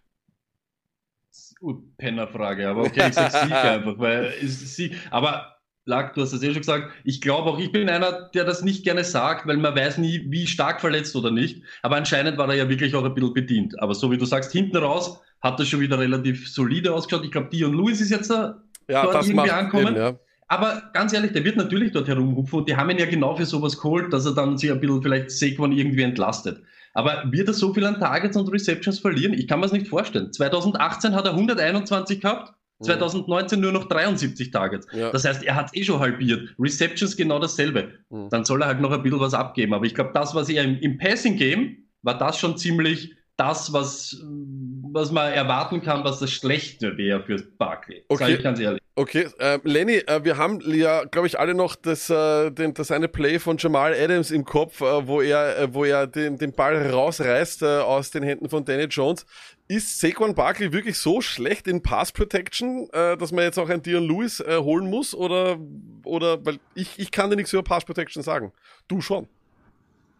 Pennerfrage, aber okay, ich sag Sieg einfach, weil Sieg. Aber Lack, du hast das eh schon gesagt. Ich glaube auch, ich bin einer, der das nicht gerne sagt, weil man weiß nie, wie stark verletzt oder nicht. Aber anscheinend war er ja wirklich auch ein bisschen bedient. Aber so wie du sagst, hinten raus hat er schon wieder relativ solide ausgeschaut. Ich glaube, Dion Lewis ist jetzt da Ja, dort das irgendwie ankommen. Ja. Aber ganz ehrlich, der wird natürlich dort herumhupfen und die haben ihn ja genau für sowas geholt, dass er dann sich ein bisschen vielleicht Saquon irgendwie entlastet. Aber wird er so viel an Targets und Receptions verlieren? Ich kann mir das nicht vorstellen. 2018 hat er 121 gehabt, 2019 nur noch 73 Targets. Ja. Das heißt, er hat eh schon halbiert. Receptions genau dasselbe. Mhm. Dann soll er halt noch ein bisschen was abgeben. Aber ich glaube, das, was er im, im Passing-Game, war das schon ziemlich das, was, was man erwarten kann, was das Schlechte wäre für Barkley. Sag Okay. ich ganz ehrlich. Okay, äh, Lenny, äh, wir haben ja, glaube ich, alle noch das, äh, den, das eine Play von Jamal Adams im Kopf, äh, wo er, äh, wo er den, den Ball rausreißt äh, aus den Händen von Danny Jones. Ist Saquon Barkley wirklich so schlecht in Pass Protection, äh, dass man jetzt auch einen Dion Lewis äh, holen muss? Oder, oder weil ich, ich kann dir nichts über Pass Protection sagen. Du schon.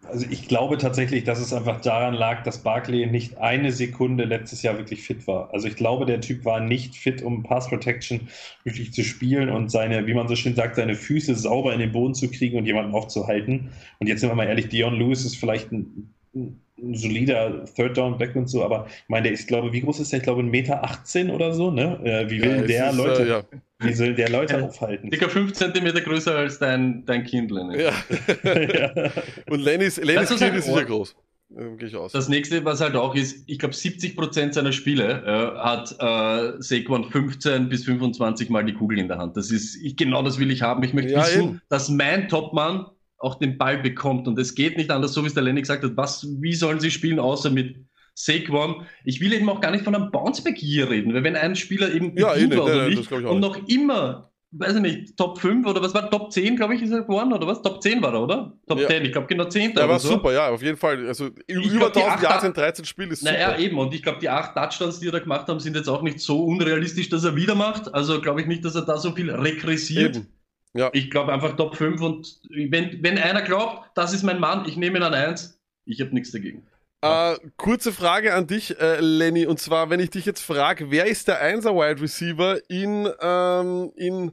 Also ich glaube tatsächlich, dass es einfach daran lag, dass Barkley nicht eine Sekunde letztes Jahr wirklich fit war. Also ich glaube, der Typ war nicht fit, um Pass Protection wirklich zu spielen und seine, wie man so schön sagt, seine Füße sauber in den Boden zu kriegen und jemanden aufzuhalten. Und jetzt sind wir mal ehrlich, Dion Lewis ist vielleicht ein, ein solider Third Down Back und so, aber ich meine, der ist, glaube wie groß ist der? Ich glaube, 1,18 Meter 18 oder so, ne? Äh, wie will es der ist, Leute, Äh, ja. Wie soll der Leute aufhalten? Circa 5 cm größer als dein, dein Kind, Lenny. ja. ja. Und Lennys, Lennys Kind ist sicher groß. Ähm, Gehe ich aus. Das nächste, was halt auch ist, ich glaube 70% seiner Spiele äh, hat äh, Saquon 15 bis 25 Mal die Kugel in der Hand. Das ist, ich, genau das will ich haben. Ich möchte Ja, wissen, eben. dass mein Topmann auch den Ball bekommt. Und es geht nicht anders, so wie es der Lenny gesagt hat. Was, wie sollen sie spielen, außer mit Saquon? Ich will eben auch gar nicht von einem Bounceback hier reden, weil wenn ein Spieler eben Ja, eh nicht, war oder nicht ich und nicht. noch immer weiß ich nicht, Top 5 oder was war Top 10, glaube ich, ist er geworden, oder was? Top 10 war er, oder? Top Ja. 10, ich glaube genau 10. Der oder war so. super, ja, auf jeden Fall. Also über glaub, die 1000 acht- Yards in 13 Spielen ist super. Naja, eben. Und ich glaube, die acht Touchdowns, die er da gemacht haben, sind jetzt auch nicht so unrealistisch, dass er wieder macht. Also glaube ich nicht, dass er da so viel regressiert. Eben. Ja. Ich glaube einfach Top 5 und wenn, wenn einer glaubt, das ist mein Mann, ich nehme ihn an 1, ich habe nichts dagegen. Äh, kurze Frage an dich, äh, Lenny, und zwar, wenn ich dich jetzt frage, wer ist der 1er Wide Receiver in, ähm, in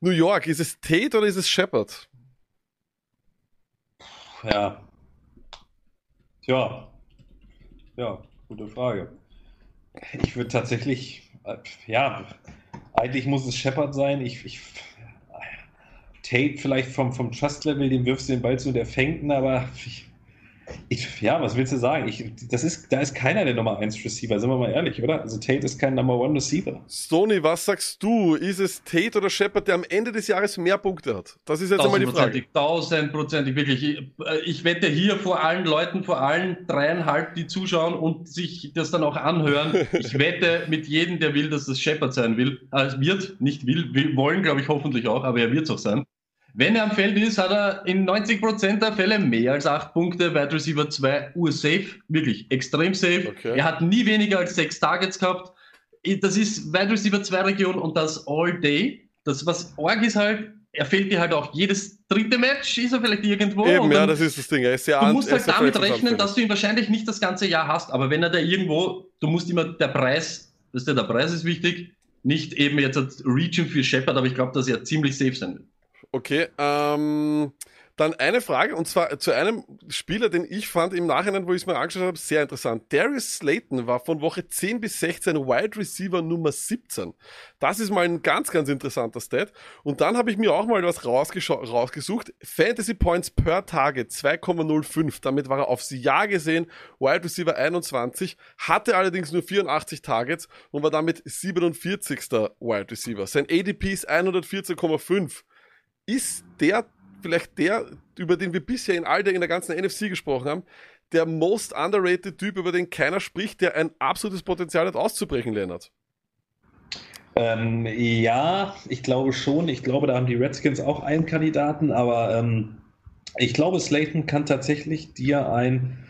New York? Ist es Tate oder ist es Shepard? Ja. Tja. Ja, gute Frage. Ich würde tatsächlich, äh, ja, eigentlich muss es Shepard sein. Ich, ich, Tate vielleicht vom, vom Trust-Level, dem wirfst du den Ball zu, der fängt ihn, aber ich, ich, ja, was willst du sagen? Ich, das ist, da ist keiner der Nummer 1 Receiver, sind wir mal ehrlich, oder? Also Tate ist kein Number 1 Receiver. Sony, was sagst du? Ist es Tate oder Shepard, der am Ende des Jahres mehr Punkte hat? Das ist jetzt einmal die Frage. Tausendprozentig, wirklich. Ich, ich wette hier vor allen Leuten, vor allen dreieinhalb, die zuschauen und sich das dann auch anhören. Ich wette mit jedem, der will, dass das Shepard sein will, äh, wird, nicht will, will wollen, glaube ich, hoffentlich auch, aber er wird es auch sein. Wenn er am Feld ist, hat er in 90% der Fälle mehr als 8 Punkte, Wide Receiver 2 ursafe, wirklich extrem safe. Okay. Er hat nie weniger als 6 Targets gehabt. Das ist Wide Receiver 2 Region und das all day. Das, was Org ist halt, er fehlt dir halt auch jedes dritte Match, ist er vielleicht irgendwo. Eben, ja, das ist das Ding. Er ist sehr Du musst halt damit rechnen, dass du ihn wahrscheinlich nicht das ganze Jahr hast, aber wenn er da irgendwo, du musst immer der Preis, das ist ja der Preis ist wichtig, nicht eben jetzt als Region für Shepard, aber ich glaube, dass er ziemlich safe sein wird. Okay, ähm, dann eine Frage und zwar zu einem Spieler, den ich fand im Nachhinein, wo ich es mir angeschaut habe, sehr interessant. Darius Slayton war von Woche 10 bis 16 Wide Receiver Nummer 17. Das ist mal ein ganz, ganz interessanter Stat. Und dann habe ich mir auch mal was rausgesucht. Fantasy Points per Target 2,05. Damit war er aufs Jahr gesehen Wide Receiver 21, hatte allerdings nur 84 Targets und war damit 47. Wide Receiver. Sein ADP ist 114,5 ist der vielleicht der, über den wir bisher in all der in der ganzen NFC gesprochen haben, der most underrated Typ, über den keiner spricht, der ein absolutes Potenzial hat auszubrechen, Lennart. Ähm, ja, ich glaube schon. Ich glaube, da haben die Redskins auch einen Kandidaten, aber ähm, Ich glaube, Slayton kann tatsächlich dir ein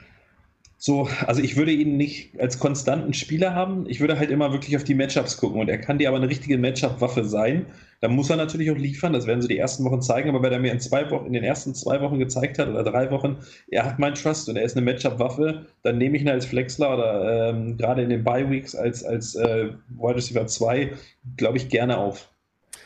so, also ich würde ihn nicht als konstanten Spieler haben. Ich würde halt immer wirklich auf die Matchups gucken und er kann dir aber eine richtige Matchup-Waffe sein. Da muss er natürlich auch liefern, das werden sie die ersten Wochen zeigen, aber wenn er mir in, zwei Wochen, in den ersten zwei Wochen gezeigt hat oder drei Wochen, er hat meinen Trust und er ist eine Matchup-Waffe, dann nehme ich ihn als Flexler oder ähm, gerade in den Bye-Weeks als, als äh, Wide Receiver 2, glaube ich, gerne auf.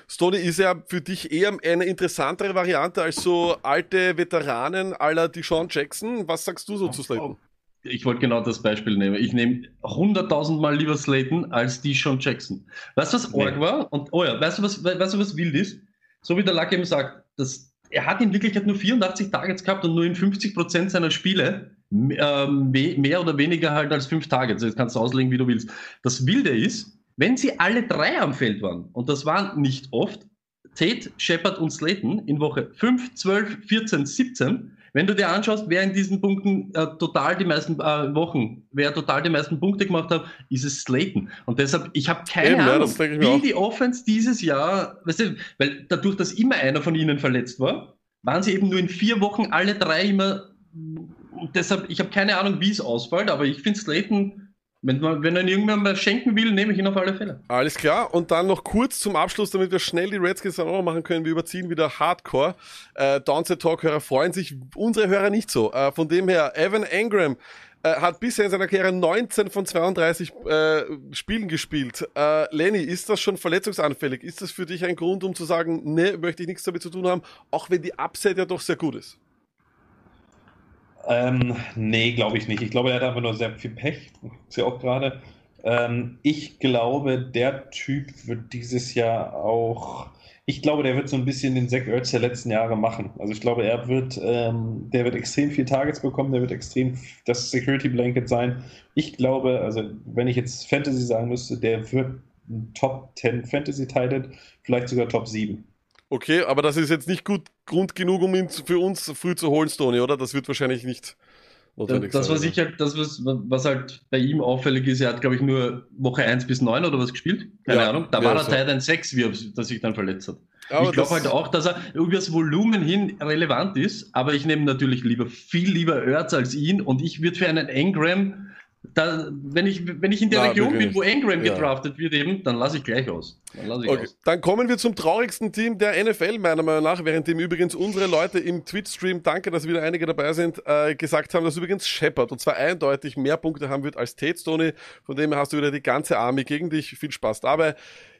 Stoney ist ja für dich eher eine interessantere Variante als so alte Veteranen aller Deshaun Jackson. Was sagst du so zu Slayton? Ich wollte genau das Beispiel nehmen. Ich nehme 100.000 Mal lieber Slayton als die Sean Jackson. Weißt du, was Org nee. war? Und, oh ja, weißt du, was, weißt du, was wild ist? So wie der Luck eben sagt, dass, er hat in Wirklichkeit nur 84 Targets gehabt und nur in 50% seiner Spiele ähm, mehr oder weniger halt als 5 Targets. Das kannst du auslegen, wie du willst. Das Wilde ist, wenn sie alle drei am Feld waren, und das waren nicht oft, Tate, Shepard und Slayton in Woche 5, 12, 14, 17, wenn du dir anschaust, wer in diesen Punkten äh, total die meisten äh, Wochen, wer total die meisten Punkte gemacht hat, ist es Slayton. Und deshalb, ich habe keine Eben, Ahnung, ja, wie auch. die Offense dieses Jahr, weißt du, weil dadurch, dass immer einer von ihnen verletzt war, waren sie eben nur in vier Wochen alle drei immer. Und deshalb, ich habe keine Ahnung, wie es ausfällt, aber ich finde Slayton wenn, man, wenn er irgendwann mal schenken will, nehme ich ihn auf alle Fälle. Alles klar. Und dann noch kurz zum Abschluss, damit wir schnell die Redskins dann auch noch machen können. Wir überziehen wieder Hardcore. Äh, Downset Talk-Hörer freuen sich, unsere Hörer nicht so. Äh, von dem her, Evan Engram äh, hat bisher in seiner Karriere 19 von 32 äh, Spielen gespielt. Äh, Lenny, ist das schon verletzungsanfällig? Ist das für dich ein Grund, um zu sagen, nee, möchte ich nichts damit zu tun haben, auch wenn die Upside ja doch sehr gut ist? Ähm, nee, glaube ich nicht. Ich glaube, er hat einfach nur sehr viel Pech. Ist ja auch gerade. Ähm, ich glaube, der Typ wird dieses Jahr auch. Ich glaube, der wird so ein bisschen den Zach Ertz der letzten Jahre machen. Also ich glaube, er wird, ähm, der wird extrem viel Targets bekommen, der wird extrem das Security Blanket sein. Ich glaube, also wenn ich jetzt Fantasy sagen müsste, der wird ein Top 10 Fantasy Titan, vielleicht sogar Top 7. Okay, aber das ist jetzt nicht gut Grund genug, um ihn für uns früh zu holen, Stoney, oder? Das wird wahrscheinlich nicht notwendig das, sein. Das, was, ich halt, das was, was halt bei ihm auffällig ist, er hat, glaube ich, nur Woche 1 bis 9 oder was gespielt. Keine ja, Ahnung. Da ja, war er so. Teil ein 6, wie er sich dann verletzt hat. Aber ich glaube halt auch, dass er über das Volumen hin relevant ist, aber ich nehme natürlich lieber viel lieber Erz als ihn und ich würde für einen Engram da, wenn, ich, wenn ich in der Na, Region bin, wo Engram ja. gedraftet wird, eben, dann lasse ich gleich aus. Dann, ich okay. aus. dann kommen wir zum traurigsten Team der NFL, meiner Meinung nach, währenddem übrigens unsere Leute im Twitch-Stream, danke, dass wieder einige dabei sind, äh, gesagt haben, dass übrigens Shepard und zwar eindeutig mehr Punkte haben wird als Tate Stoney. Von dem hast du wieder die ganze Army gegen dich. Viel Spaß dabei.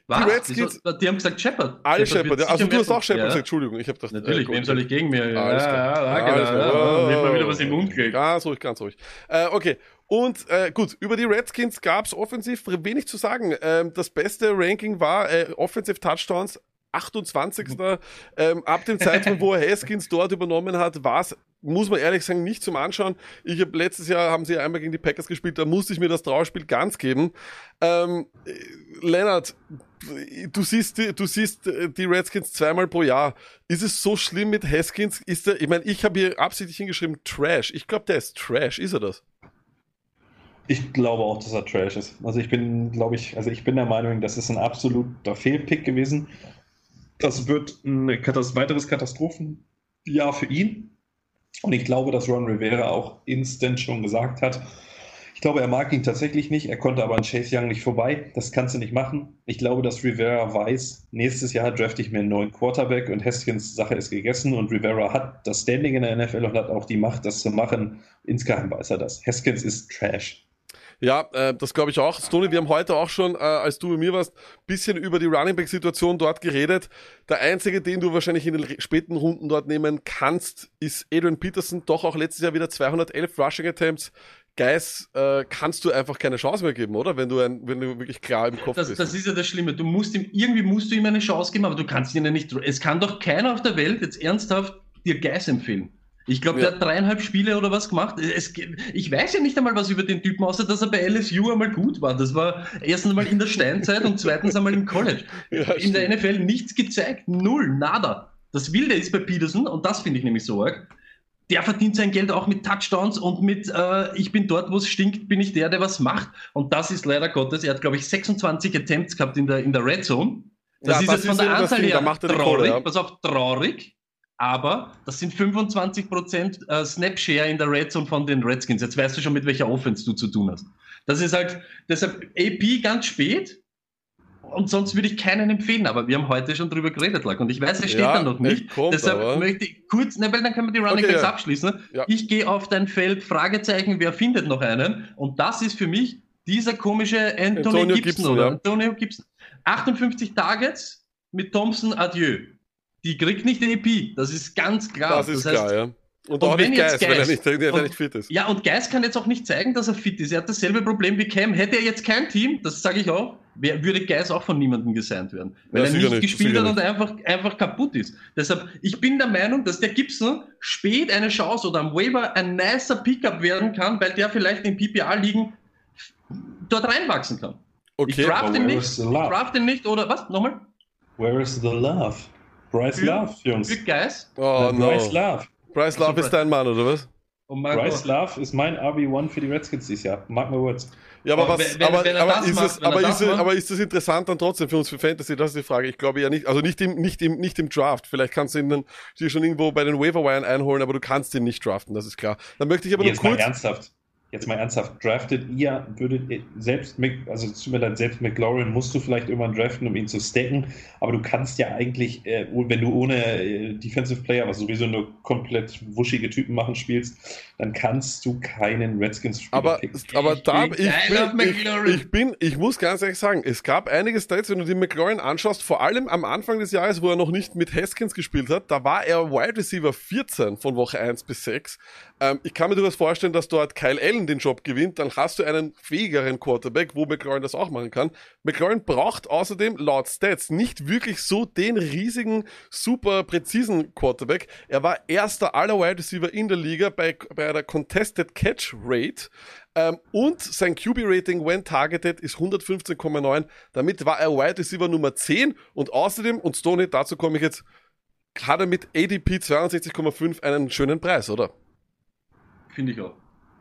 Die Redskins. Die haben gesagt Shepard. Alle Shepard. Ja. Also du hast auch Shepard ja. gesagt, Entschuldigung. Ich habe das. Natürlich, äh, wem soll ich gegen mir? Alles ja, ja, danke. Alles da, ja, mal wieder was im Mund kriegt. Ganz ruhig, ganz ruhig. Äh, okay. Und äh, gut, über die Redskins gab es offensiv wenig zu sagen. Ähm, das beste Ranking war äh, Offensive Touchdowns 28. ähm, ab dem Zeitpunkt, wo Haskins dort übernommen hat, war es, muss man ehrlich sagen, nicht zum Anschauen. Ich habe letztes Jahr haben sie einmal gegen die Packers gespielt, da musste ich mir das Trauerspiel ganz geben. Ähm, äh, Lennart, du siehst, du siehst äh, die Redskins zweimal pro Jahr. Ist es so schlimm mit Haskins? Ist der, ich meine, ich habe hier absichtlich hingeschrieben Trash. Ich glaube, der ist Trash. Ist er das? Ich glaube auch, dass er Trash ist. Also ich bin, glaube ich, also ich bin der Meinung, das ist ein absoluter Fehlpick gewesen. Das wird ein weiteres Katastrophenjahr für ihn. Und ich glaube, dass Ron Rivera auch instant schon gesagt hat, ich glaube, er mag ihn tatsächlich nicht. Er konnte aber an Chase Young nicht vorbei. Das kannst du nicht machen. Ich glaube, dass Rivera weiß, nächstes Jahr drafte ich mir einen neuen Quarterback und Haskins Sache ist gegessen. Und Rivera hat das Standing in der NFL und hat auch die Macht, das zu machen. Insgeheim weiß er das. Haskins ist Trash. Ja, äh, das glaube ich auch. Stoney, wir haben heute auch schon, äh, als du bei mir warst, bisschen über die Running Back Situation dort geredet. Der einzige, den du wahrscheinlich in den späten Runden dort nehmen kannst, ist Adrian Peterson. Doch auch letztes Jahr wieder 211 Rushing Attempts. Geis äh, kannst du einfach keine Chance mehr geben, oder? Wenn du, ein, wenn du wirklich klar im Kopf das, bist. Das ist ja das Schlimme. Du musst ihm, irgendwie musst du ihm eine Chance geben, aber du kannst ihn ja nicht. Es kann doch keiner auf der Welt jetzt ernsthaft dir Geis empfehlen. Ich glaube, ja. der hat dreieinhalb Spiele oder was gemacht. Es, ich weiß ja nicht einmal was über den Typen, außer dass er bei LSU einmal gut war. Das war erstens einmal in der Steinzeit und zweitens einmal im College. Ja, in der NFL nichts gezeigt. Null, nada. Das Wilde ist bei Peterson, und das finde ich nämlich so arg, der verdient sein Geld auch mit Touchdowns und mit äh, ich bin dort, wo es stinkt, bin ich der, der was macht. Und das ist leider Gottes, er hat, glaube ich, 26 Attempts gehabt in der, in der Red Zone. Das ja, ist das jetzt von der Anzahl her traurig, Kohle, ja. pass auf, traurig aber das sind 25% äh, Snapshare in der Red Zone von den Redskins. Jetzt weißt du schon, mit welcher Offense du zu tun hast. Das ist halt, deshalb AP ganz spät, und sonst würde ich keinen empfehlen, aber wir haben heute schon drüber geredet, Lack, und ich weiß, es steht Ja, da noch nicht. kommt, Deshalb aber- möchte ich kurz, ne, weil dann können wir die Running Okay, Backs ja. abschließen. Ja. Ich gehe auf dein Feld, Fragezeichen, wer findet noch einen? Und das ist für mich dieser komische Anthony Antonio Gibson, Gibson, oder? Antonio Gibson. 58 Targets mit Thompson, adieu. Die kriegt nicht den EP, das ist ganz klar. das ist heißt, klar, ja. Und, und auch wenn nicht jetzt Geist, wenn er Geist- nicht, er und- nicht fit ist. Ja, und Geist kann jetzt auch nicht zeigen, dass er fit ist. Er hat dasselbe Problem wie Cam. Hätte er jetzt kein Team, das sage ich auch, würde Geist auch von niemandem gesigned werden. Weil Ja, er nicht nicht, gespielt hat und einfach, einfach kaputt ist. Deshalb, ich bin der Meinung, dass der Gibson spät eine Chance oder am Waiver ein nicer Pickup werden kann, weil der vielleicht in PPA-Ligen dort reinwachsen kann. Ich Okay, draft ihn nicht, draft ihn nicht oder was? Nochmal? Where is the love? Bryce Love, Jungs. Für Geist. oh Bryce no. Love. Bryce Love ist dein Mann, oder was? Und mein Bryce Gott. Love ist mein RB1 für die Redskins dieses Jahr. Mark my words. Ja, aber Aber was, wenn- aber, wenn er aber, das ist macht, es, wenn aber, das ist es, macht- aber ist es interessant dann trotzdem für uns für Fantasy? Das ist die Frage. Ich glaube ja nicht, also nicht im, nicht im, nicht im Draft. Vielleicht kannst du ihn dann dir schon irgendwo bei den Waiver-Wiren einholen, aber du kannst ihn nicht draften, das ist klar. Dann möchte ich aber nur Jetzt mal kurz, ernsthaft. Jetzt mal ernsthaft. Draftet ihr, würdet ihr selbst, Mc- also es tut mir leid, selbst McLaurin musst du vielleicht irgendwann draften, um ihn zu stacken, aber du kannst ja eigentlich, äh, wenn du ohne äh, Defensive Player, was sowieso nur komplett wuschige Typen machen spielst, dann kannst du keinen Redskins-Spieler aber, picken. aber Ich da, bin ich auf bin, ich, ich bin, ich muss ganz ehrlich sagen, es gab einige Stats, wenn du die McLaurin anschaust, vor allem am Anfang des Jahres, wo er noch nicht mit Haskins gespielt hat, da war er Wide Receiver 14 von Woche 1 bis 6. Ähm, ich kann mir durchaus vorstellen, dass dort Kyle Allen den Job gewinnt, dann hast du einen fähigeren Quarterback, wo McLaurin das auch machen kann. McLaurin braucht außerdem laut Stats nicht wirklich so den riesigen, super präzisen Quarterback. Er war erster aller Wide Receiver in der Liga bei, bei einer Contested Catch Rate. Ähm, und sein QB-Rating when targeted ist 115,9. Damit war er Wide Receiver Nummer 10. Und außerdem, und Stoney, dazu komme ich jetzt, hat er mit ADP 62,5 einen schönen Preis, oder? Finde ich auch.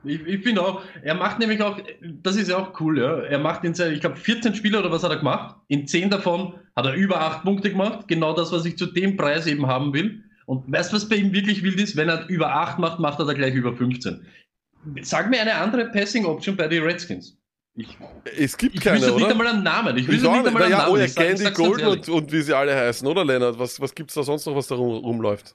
Ich, ich finde auch, er macht nämlich auch, das ist ja auch cool, ja. Er macht in seinen, ich glaube, 14 Spiele oder was hat er gemacht? In 10 davon hat er über 8 Punkte gemacht. Genau das, was ich zu dem Preis eben haben will. Und weißt du, was bei ihm wirklich wild ist? Wenn er über 8 macht, macht er da gleich über 15. Sag mir eine andere Passing Option bei den Redskins. Ich, Es gibt ich keine, wüsste nicht einmal einen Namen. Ich Ich wüsste nicht einmal einen Naja, Namen. oh ja, Ich ich Candy Golden und, und wie sie alle heißen, oder Lennart? Was, was gibt's da sonst noch, was da rum, rumläuft?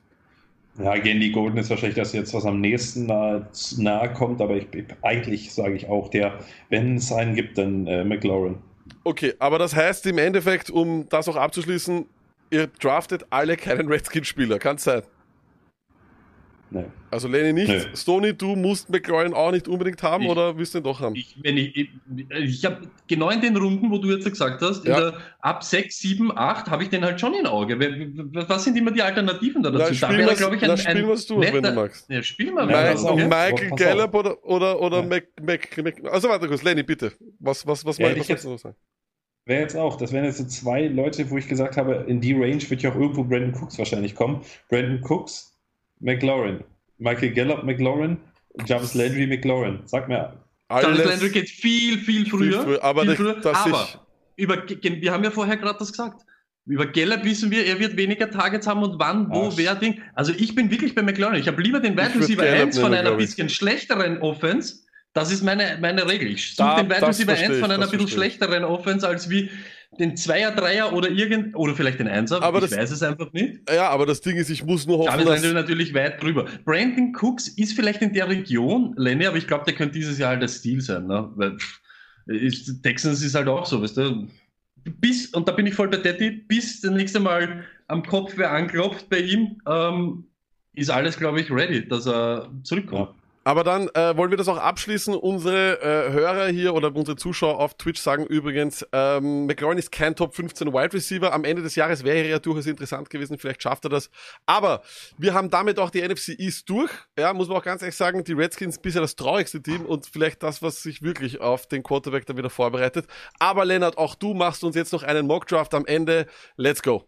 Ja, Gandy Golden ist wahrscheinlich das jetzt, was am nächsten nahe, nahe kommt, aber ich, ich, eigentlich sage ich auch, der, wenn es einen gibt, dann äh, McLaurin. Okay, aber das heißt im Endeffekt, um das auch abzuschließen, ihr draftet alle keinen Redskin-Spieler, kann sein. Nee. Also Lenny nicht. Nö. Stoney, du musst McLaurin auch nicht unbedingt haben Ich- oder willst du ihn doch haben? Ich, wenn ich, ich, ich habe genau in den Runden, wo du jetzt gesagt hast, Ja. in der, ab 6, 7, 8 habe ich den halt schon im Auge. Was sind immer die Alternativen da Na, dazu? spiel da wäre, glaube ich, na, ein, spiel ein was du, wenn du magst. Ja, spiel mal. Ja, Mike, pass auf. okay? Michael Gallup oder, oder, oder Ja. Mac, Mac, Mac, also warte kurz, Lenny, bitte. Was, was, was, Ja, mein, ich was willst du noch sagen? Wäre jetzt auch, das wären jetzt so zwei Leute, wo ich gesagt habe, in die Range wird ja auch irgendwo Brandon Cooks wahrscheinlich kommen. Brandon Cooks, McLaurin. Michael Gallup, McLaurin. Jarvis Landry, McLaurin. Sag mir, Jarvis Alles Landry geht viel, viel früher. früher, aber viel das- früher. dass aber ich- über, wir haben ja vorher gerade das gesagt. Über Gallup wissen wir, er wird weniger Targets haben und wann, wo, Ach. wer Ding. Also ich bin wirklich bei McLaurin. Ich habe lieber den Wide Receiver Gallup 1 von einer bisschen schlechteren Offense. Das ist meine, meine Regel. Ich Da- suche den Wide das Receiver verstehe 1 von einer das bisschen schlechteren Offense als wie den Zweier, Dreier oder irgend, oder vielleicht den Einser. Aber ich das- weiß es einfach nicht. Ja, aber das Ding ist, ich muss nur hoffen, Jarvis dass... Landry natürlich weit drüber. Brandon Cooks ist vielleicht in der Region, Lenny, aber ich glaube, der könnte dieses Jahr halt der Stil sein. Ne? Weil ist, Texans ist halt auch so, weißt du. Bis, und da bin ich voll bei Daddy, bis das nächste Mal am Kopf wer anklopft bei ihm, ähm, ist alles, glaube ich, ready, dass er zurückkommt. Aber dann äh, wollen wir das auch abschließen. Unsere äh, Hörer hier oder unsere Zuschauer auf Twitch sagen übrigens, ähm, McLaurin ist kein Top 15 Wide Receiver. Am Ende des Jahres wäre er ja durchaus interessant gewesen. Vielleicht schafft er das. Aber wir haben damit auch die NFC East durch. Ja, muss man auch ganz ehrlich sagen, die Redskins bisher das traurigste Team und vielleicht das, was sich wirklich auf den Quarterback dann wieder vorbereitet. Aber Lennart, auch du machst uns jetzt noch einen Mockdraft am Ende. Let's go.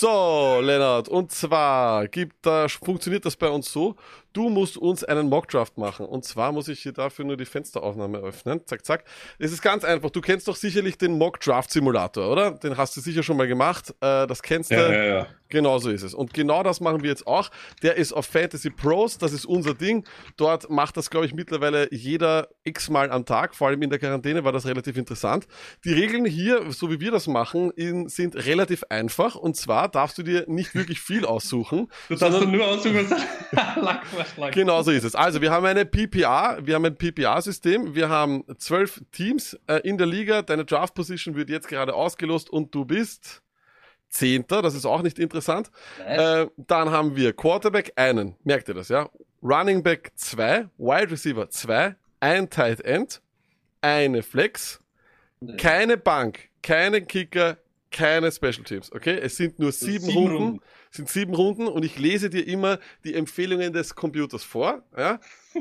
So, Lennart, und zwar gibt da, funktioniert das bei uns so. Du musst uns einen Mockdraft machen. Und zwar muss ich hier dafür nur die Fensteraufnahme öffnen. Zack, zack. Es ist ganz einfach. Du kennst doch sicherlich den Mockdraft Simulator, oder? Den hast du sicher schon mal gemacht. Äh, das kennst du. Ja, ja, ja. Genau so ist es. Und genau das machen wir jetzt auch. Der ist auf Fantasy Pros, das ist unser Ding. Dort macht das, glaube ich, mittlerweile jeder x-mal am Tag. Vor allem in der Quarantäne war das relativ interessant. Die Regeln hier, so wie wir das machen, in, sind relativ einfach. Und zwar darfst du dir nicht wirklich viel aussuchen. Du darfst nur aussuchen, was Lackvorschlag. Genau so ist es. Also wir haben eine PPA, wir haben ein PPA-System, wir haben zwölf Teams äh, in der Liga, deine Draft-Position wird jetzt gerade ausgelost und du bist Zehnter, das ist auch nicht interessant. Äh, dann haben wir Quarterback einen, merkt ihr das, ja? Running Back zwei, Wide Receiver zwei, ein Tight End, eine Flex, keine Bank, keinen Kicker, keine Special Teams, okay? Es sind nur sieben, sieben Runden, Runden. es sind sieben Runden und ich lese dir immer die Empfehlungen des Computers vor, ja?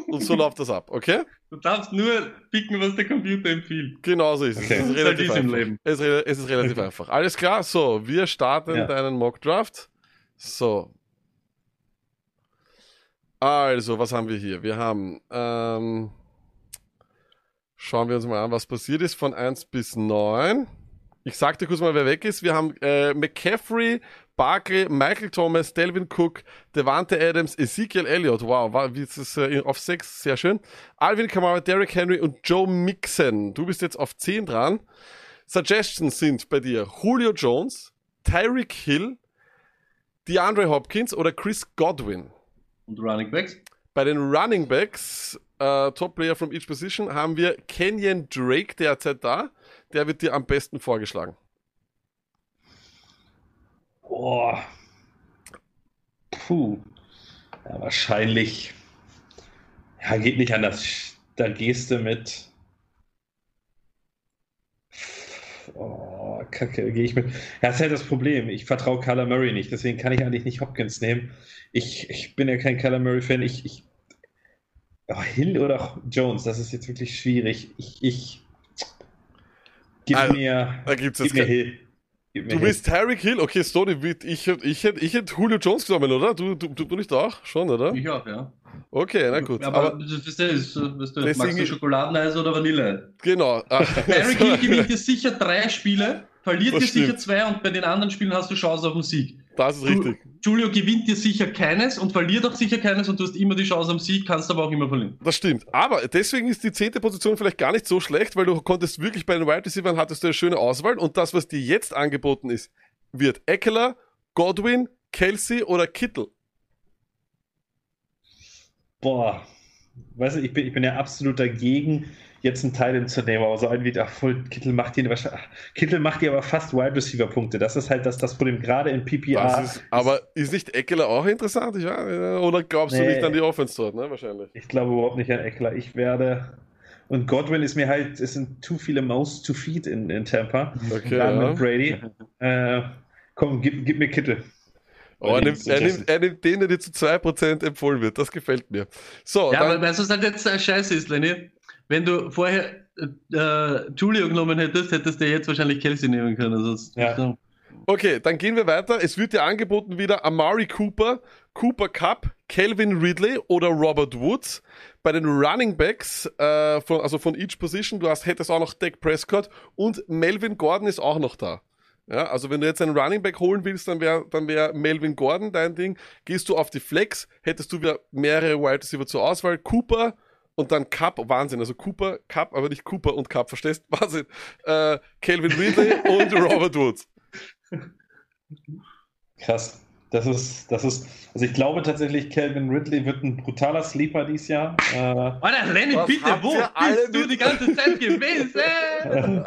Und so läuft das ab, okay? Du darfst nur picken, was der Computer empfiehlt. Genau so ist es. Okay. Es ist relativ einfach. Leben. Es, ist re- es ist relativ einfach. Alles klar, so, wir starten Ja. deinen Mock Draft. So. Also, was haben wir hier? Wir haben, ähm, schauen wir uns mal an, was passiert ist von 1 bis 9. Ich sag dir kurz mal, wer weg ist. Wir haben äh, McCaffrey, Barkley, Michael Thomas, Delvin Cook, Devante Adams, Ezekiel Elliott. Wow, war, wie ist es äh, auf 6? Sehr schön. Alvin Kamara, Derrick Henry und Joe Mixon. Du bist jetzt auf 10 dran. Suggestions sind bei dir Julio Jones, Tyreek Hill, DeAndre Hopkins oder Chris Godwin. Und Running Backs? Bei den Running Backs, äh, Top Player from each Position, haben wir Kenyon Drake derzeit da. Der wird dir am besten vorgeschlagen. Boah. Puh. Ja, wahrscheinlich. Ja, geht nicht anders. Da gehst du mit. Oh, Kacke, gehe ich mit. Ja, das ist halt das Problem. Ich vertraue Kyler Murray nicht, deswegen kann ich eigentlich nicht Hopkins nehmen. Ich, ich bin ja kein Kyler Murray-Fan. Ich, ich, oh, Hill oder Jones, das ist jetzt wirklich schwierig. Ich, ich gib Also, mir, Da gibt's gib jetzt mir kein... Hill. Gib mir Du Hill. bist Tyreek Hill. Okay, Stoney, wie- ich hätte ich hätt, ich hätt Julio Jones genommen, oder? Du, du, du, du nicht auch? Schon, oder? Ich auch, ja. Okay, na gut. Aber, Aber, das ist, das ist, weißt du, Deswegen- magst du Schokoladeneis oder Vanille? genau. Ah, Tyreek Hill gewinnt dir sicher drei Spiele, verliert Das dir sicher zwei und bei den anderen Spielen hast du Chance auf den Sieg. Das ist richtig. Julio gewinnt dir sicher keines und verliert auch sicher keines und du hast immer die Chance am Sieg, kannst aber auch immer verlieren. Das stimmt. Aber deswegen ist die zehnte Position vielleicht gar nicht so schlecht, weil du konntest wirklich bei den Wide Receivers hattest du eine schöne Auswahl und das, was dir jetzt angeboten ist, wird Eckler, Godwin, Kelsey oder Kittel. Boah, weißt du, ich bin, ich bin ja absolut dagegen, jetzt einen Teil zu nehmen, aber so ein wie, ach, voll, Kittel macht dir wahrscheinlich, Kittel macht dir aber fast Wide Receiver Punkte. Das ist halt das, das Problem, gerade in PPR. Ist, aber ist nicht Eckler auch interessant? Ich, ja, oder glaubst du Nee. nicht an die Offense dort, ne? Wahrscheinlich. Ich glaube überhaupt nicht an Eckler. Ich werde, und Godwin ist mir halt, es sind zu viele Mouse to feed in, in Tampa. Okay, Gerade ja. mit Brady. Äh, komm, gib, gib mir Kittel. Oh, er, nimmt, er, nimmt, er nimmt den, der dir zu 2% empfohlen wird. Das gefällt mir. So, Ja, dann, aber weißt du, was halt jetzt äh, scheiße ist, Lenny? Wenn du vorher äh, äh, Julio genommen hättest, hättest du jetzt wahrscheinlich Kelsey nehmen können. Also, das- Ja. Okay, dann gehen wir weiter. Es wird dir angeboten wieder Amari Cooper, Cooper Cup, Calvin Ridley oder Robert Woods. Bei den Running Backs, äh, von, also von each Position, du hast, hättest auch noch Dak Prescott und Melvin Gordon ist auch noch da. Ja, also wenn du jetzt einen Running Back holen willst, dann wäre dann wär Melvin Gordon dein Ding. Gehst du auf die Flex, hättest du wieder mehrere Wide Receiver zur Auswahl. Cooper und dann Cup, Wahnsinn. Also Cooper, Cup, aber nicht Cooper und Cup, verstehst? Wahnsinn. Äh, Calvin Ridley und Robert Woods. Krass. Das ist, das ist, also ich glaube tatsächlich, Calvin Ridley wird ein brutaler Sleeper dieses Jahr. Äh, Alter, Lenny, bitte, wo bist du die ganze Zeit gewesen?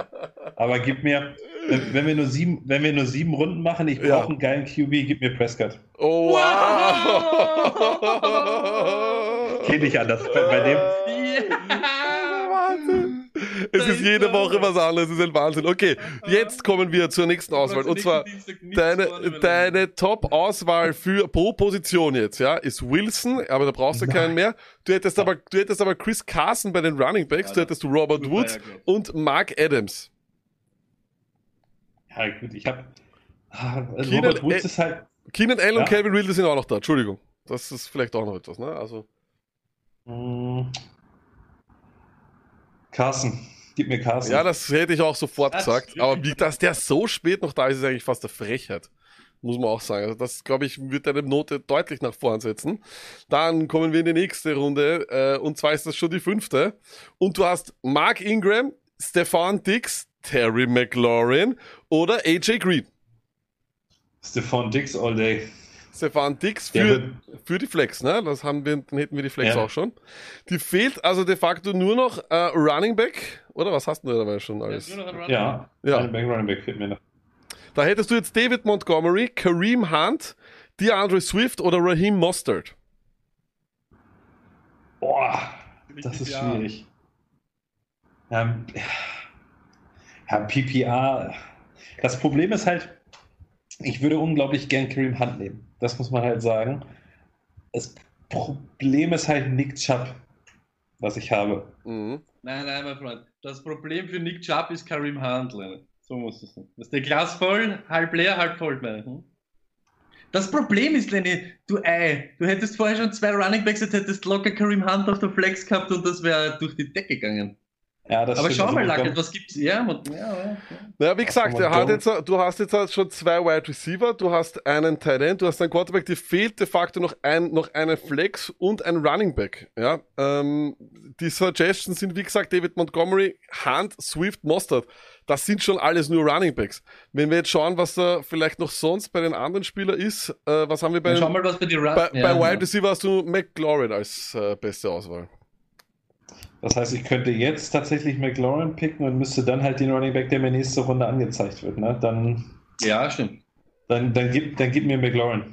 aber gib mir, wenn wir nur sieben, wenn wir nur sieben Runden machen, ich Ja. brauche einen geilen QB, gib mir Prescott. Oh, wow! Geht nicht anders. Bei, bei dem, Wahnsinn. Es ist jede Woche was anderes, es ist ein Wahnsinn. Okay, jetzt kommen wir zur nächsten Auswahl. Und zwar deine, deine Top-Auswahl für pro Position jetzt, ja, ist Wilson, aber da brauchst du keinen mehr. Du hättest aber, du hättest aber Chris Carson bei den Running Backs, du hättest du Robert Woods und Mark Adams. ja gut, ich habe, Keenan- Robert Woods ist halt, Keenan Allen und. Calvin Ridley sind auch noch da, Entschuldigung. Das ist vielleicht auch noch etwas, ne? Also, Hm. Carsten, gib mir Carsten. Ja, das hätte ich auch sofort Das- gesagt. Aber wie, dass der so spät noch da ist, ist eigentlich fast eine Frechheit. Muss man auch sagen. Also das, glaube ich, wird deine Note deutlich nach vorn setzen. Dann kommen wir in die nächste Runde. Äh, und zwar ist das schon die fünfte. Und du hast Mark Ingram, Stefan Dix, Terry McLaurin oder AJ Green. Stefan Dix all day. Stefan Dix Der für, für die Flex, ne? Das haben wir, dann hätten wir die Flex Ja. auch schon. Die fehlt also de facto nur noch äh, Running Back. Oder was hast du dabei schon alles? Run- Ja, Ja. Running Back, Running Back fehlt mir noch. Da hättest du jetzt David Montgomery, Kareem Hunt, DeAndre Swift oder Raheem Mostert. Boah, das ist Ja. schwierig. Ähm, ja, PPA. Das Problem ist halt, ich würde unglaublich gern Kareem Hunt nehmen. Das muss man halt sagen. Das Problem ist halt Nick Chubb, was ich habe. Mhm. Nein, nein, mein Freund. Das Problem für Nick Chubb ist Karim Hunt, Leute. So muss es sein. Das ist der Glas voll, halb leer, halb voll, meine. Hm? Das Problem ist, Lenny, du Ei, du hättest vorher schon zwei Running Backs, jetzt hättest locker Karim Hunt auf der Flex gehabt und das wäre durch die Decke gegangen. Ja, das Aber schau mal, Lackert, was gibt's? Ja, ja, ja, ja. Naja, wie gesagt, er jetzt, du hast jetzt schon zwei Wide Receiver, du hast einen Tight End, du hast einen Quarterback, dir fehlt de facto noch ein, noch eine Flex und ein Running Back. Ja, ähm, die Suggestions sind, wie gesagt, David Montgomery, Hunt, Swift, Mostert. Das sind schon alles nur Running Backs. Wenn wir jetzt schauen, was da vielleicht noch sonst bei den anderen Spielern ist, äh, was haben wir bei, den, mal, was bei die bei, ja, bei Wide ja. Receiver hast du McLaurin als äh, beste Auswahl. Das heißt, ich könnte jetzt tatsächlich McLaurin picken und müsste dann halt den Running Back, der mir nächste Runde angezeigt wird. Ne? Dann, Ja, stimmt. dann, dann, gib, dann gib mir McLaurin.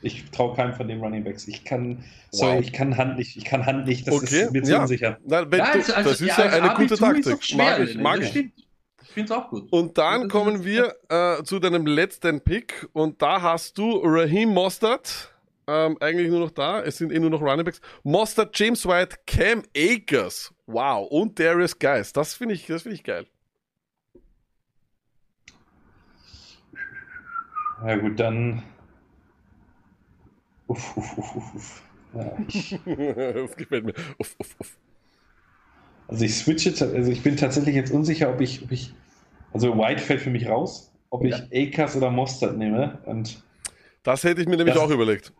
Ich traue keinem von den Running Backs. Ich kann, sorry, Wow. ich kann Hand nicht. Ich kann Hand nicht. Das Okay, ist mir zu ja. unsicher. Na, wenn Ja, du, also- also- das ist ja, ja, eine gute Taktik. schwer, mag ich, Lenny, mag ich. Ich finde es auch gut. Und dann kommen wir äh, zu deinem letzten Pick und da hast du Raheem Mostert. Ähm, eigentlich nur noch da, es sind eh nur noch Runningbacks. Mostert, James White, Cam Akers. Wow. Und Darius Geist. Das finde ich, das finde ich geil. Ja gut, dann. Uff, uff, uff, uff. Ja, ich, das gefällt mir. Uff, uff, uff. also ich switche, also ich bin tatsächlich jetzt unsicher, ob ich, ob ich also White fällt für mich raus, ob ich Akers oder Mostert nehme. Und Das hätte ich mir nämlich Das- auch überlegt.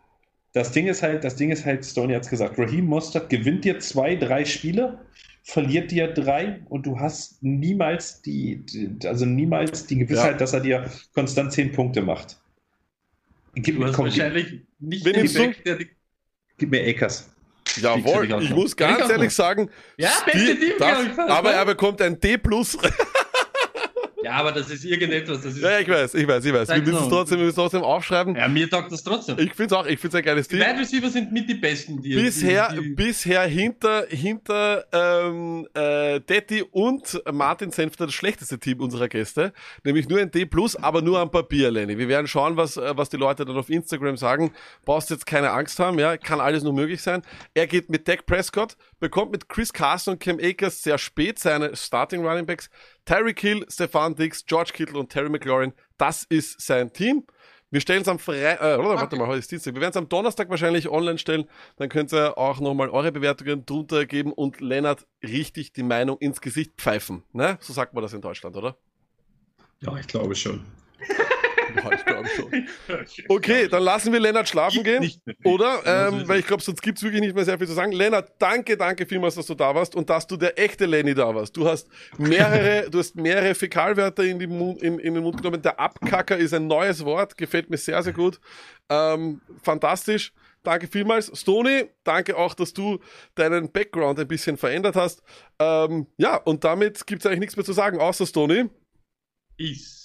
Das Ding ist halt, das Ding ist halt, Stoney hat es gesagt, Raheem Mostert gewinnt dir zwei, drei Spiele, verliert dir drei und du hast niemals die, die also niemals die Gewissheit, Ja. dass er dir konstant zehn Punkte macht. Gib Du mir, komm, gib, wahrscheinlich nicht den? Effekt, der gib mir Akers. Jawohl, ich muss ganz ehrlich noch. sagen, Ja, Team, das, aber er bekommt ein D+. Ja, aber das ist irgendetwas. Das ist, ja, ich weiß, ich weiß, ich weiß. Wir müssen es trotzdem, wir müssen trotzdem aufschreiben. Ja, mir taugt das trotzdem. Ich finde es auch, ich finde es ein geiles die Team. Wide Receiver sind mit die besten, die bisher, Die, die, bisher hinter, hinter ähm, äh, Detti und Martin Senfter das schlechteste Team unserer Gäste. Nämlich nur ein D+, aber nur am Papier, Lenny. Wir werden schauen, was, äh, was die Leute dann auf Instagram sagen. Brauchst jetzt keine Angst haben, ja, kann alles nur möglich sein. Er geht mit Dak Prescott, bekommt mit Chris Carson und Cam Akers sehr spät seine Starting Running Backs. Tyreek Hill, Stefan Diggs, George Kittle und Terry McLaurin. Das ist sein Team. Wir stellen es am Freitag, äh, oder, warte mal, heute ist Dienstag. Wir werden es am Donnerstag wahrscheinlich online stellen. Dann könnt ihr auch nochmal eure Bewertungen drunter geben und Lennart richtig die Meinung ins Gesicht pfeifen. Ne? So sagt man das in Deutschland, oder? Ja, ich glaube schon. Ja, ich glaube schon. Okay, dann lassen wir Lennart schlafen gehen. Oder? Ähm, weil es. ich glaube, sonst gibt's wirklich nicht mehr sehr viel zu sagen. Lennart, danke, danke vielmals, dass du da warst und dass du der echte Lenny da warst. Du hast mehrere, du hast mehrere Fäkalwörter in, die Mund, in, in den Mund genommen. Der Abkacker ist ein neues Wort, gefällt mir sehr, sehr gut. Ähm, fantastisch. Danke vielmals. Stony, danke auch, dass du deinen Background ein bisschen verändert hast. Ähm, ja, und damit gibt's eigentlich nichts mehr zu sagen, außer Stony. Ist.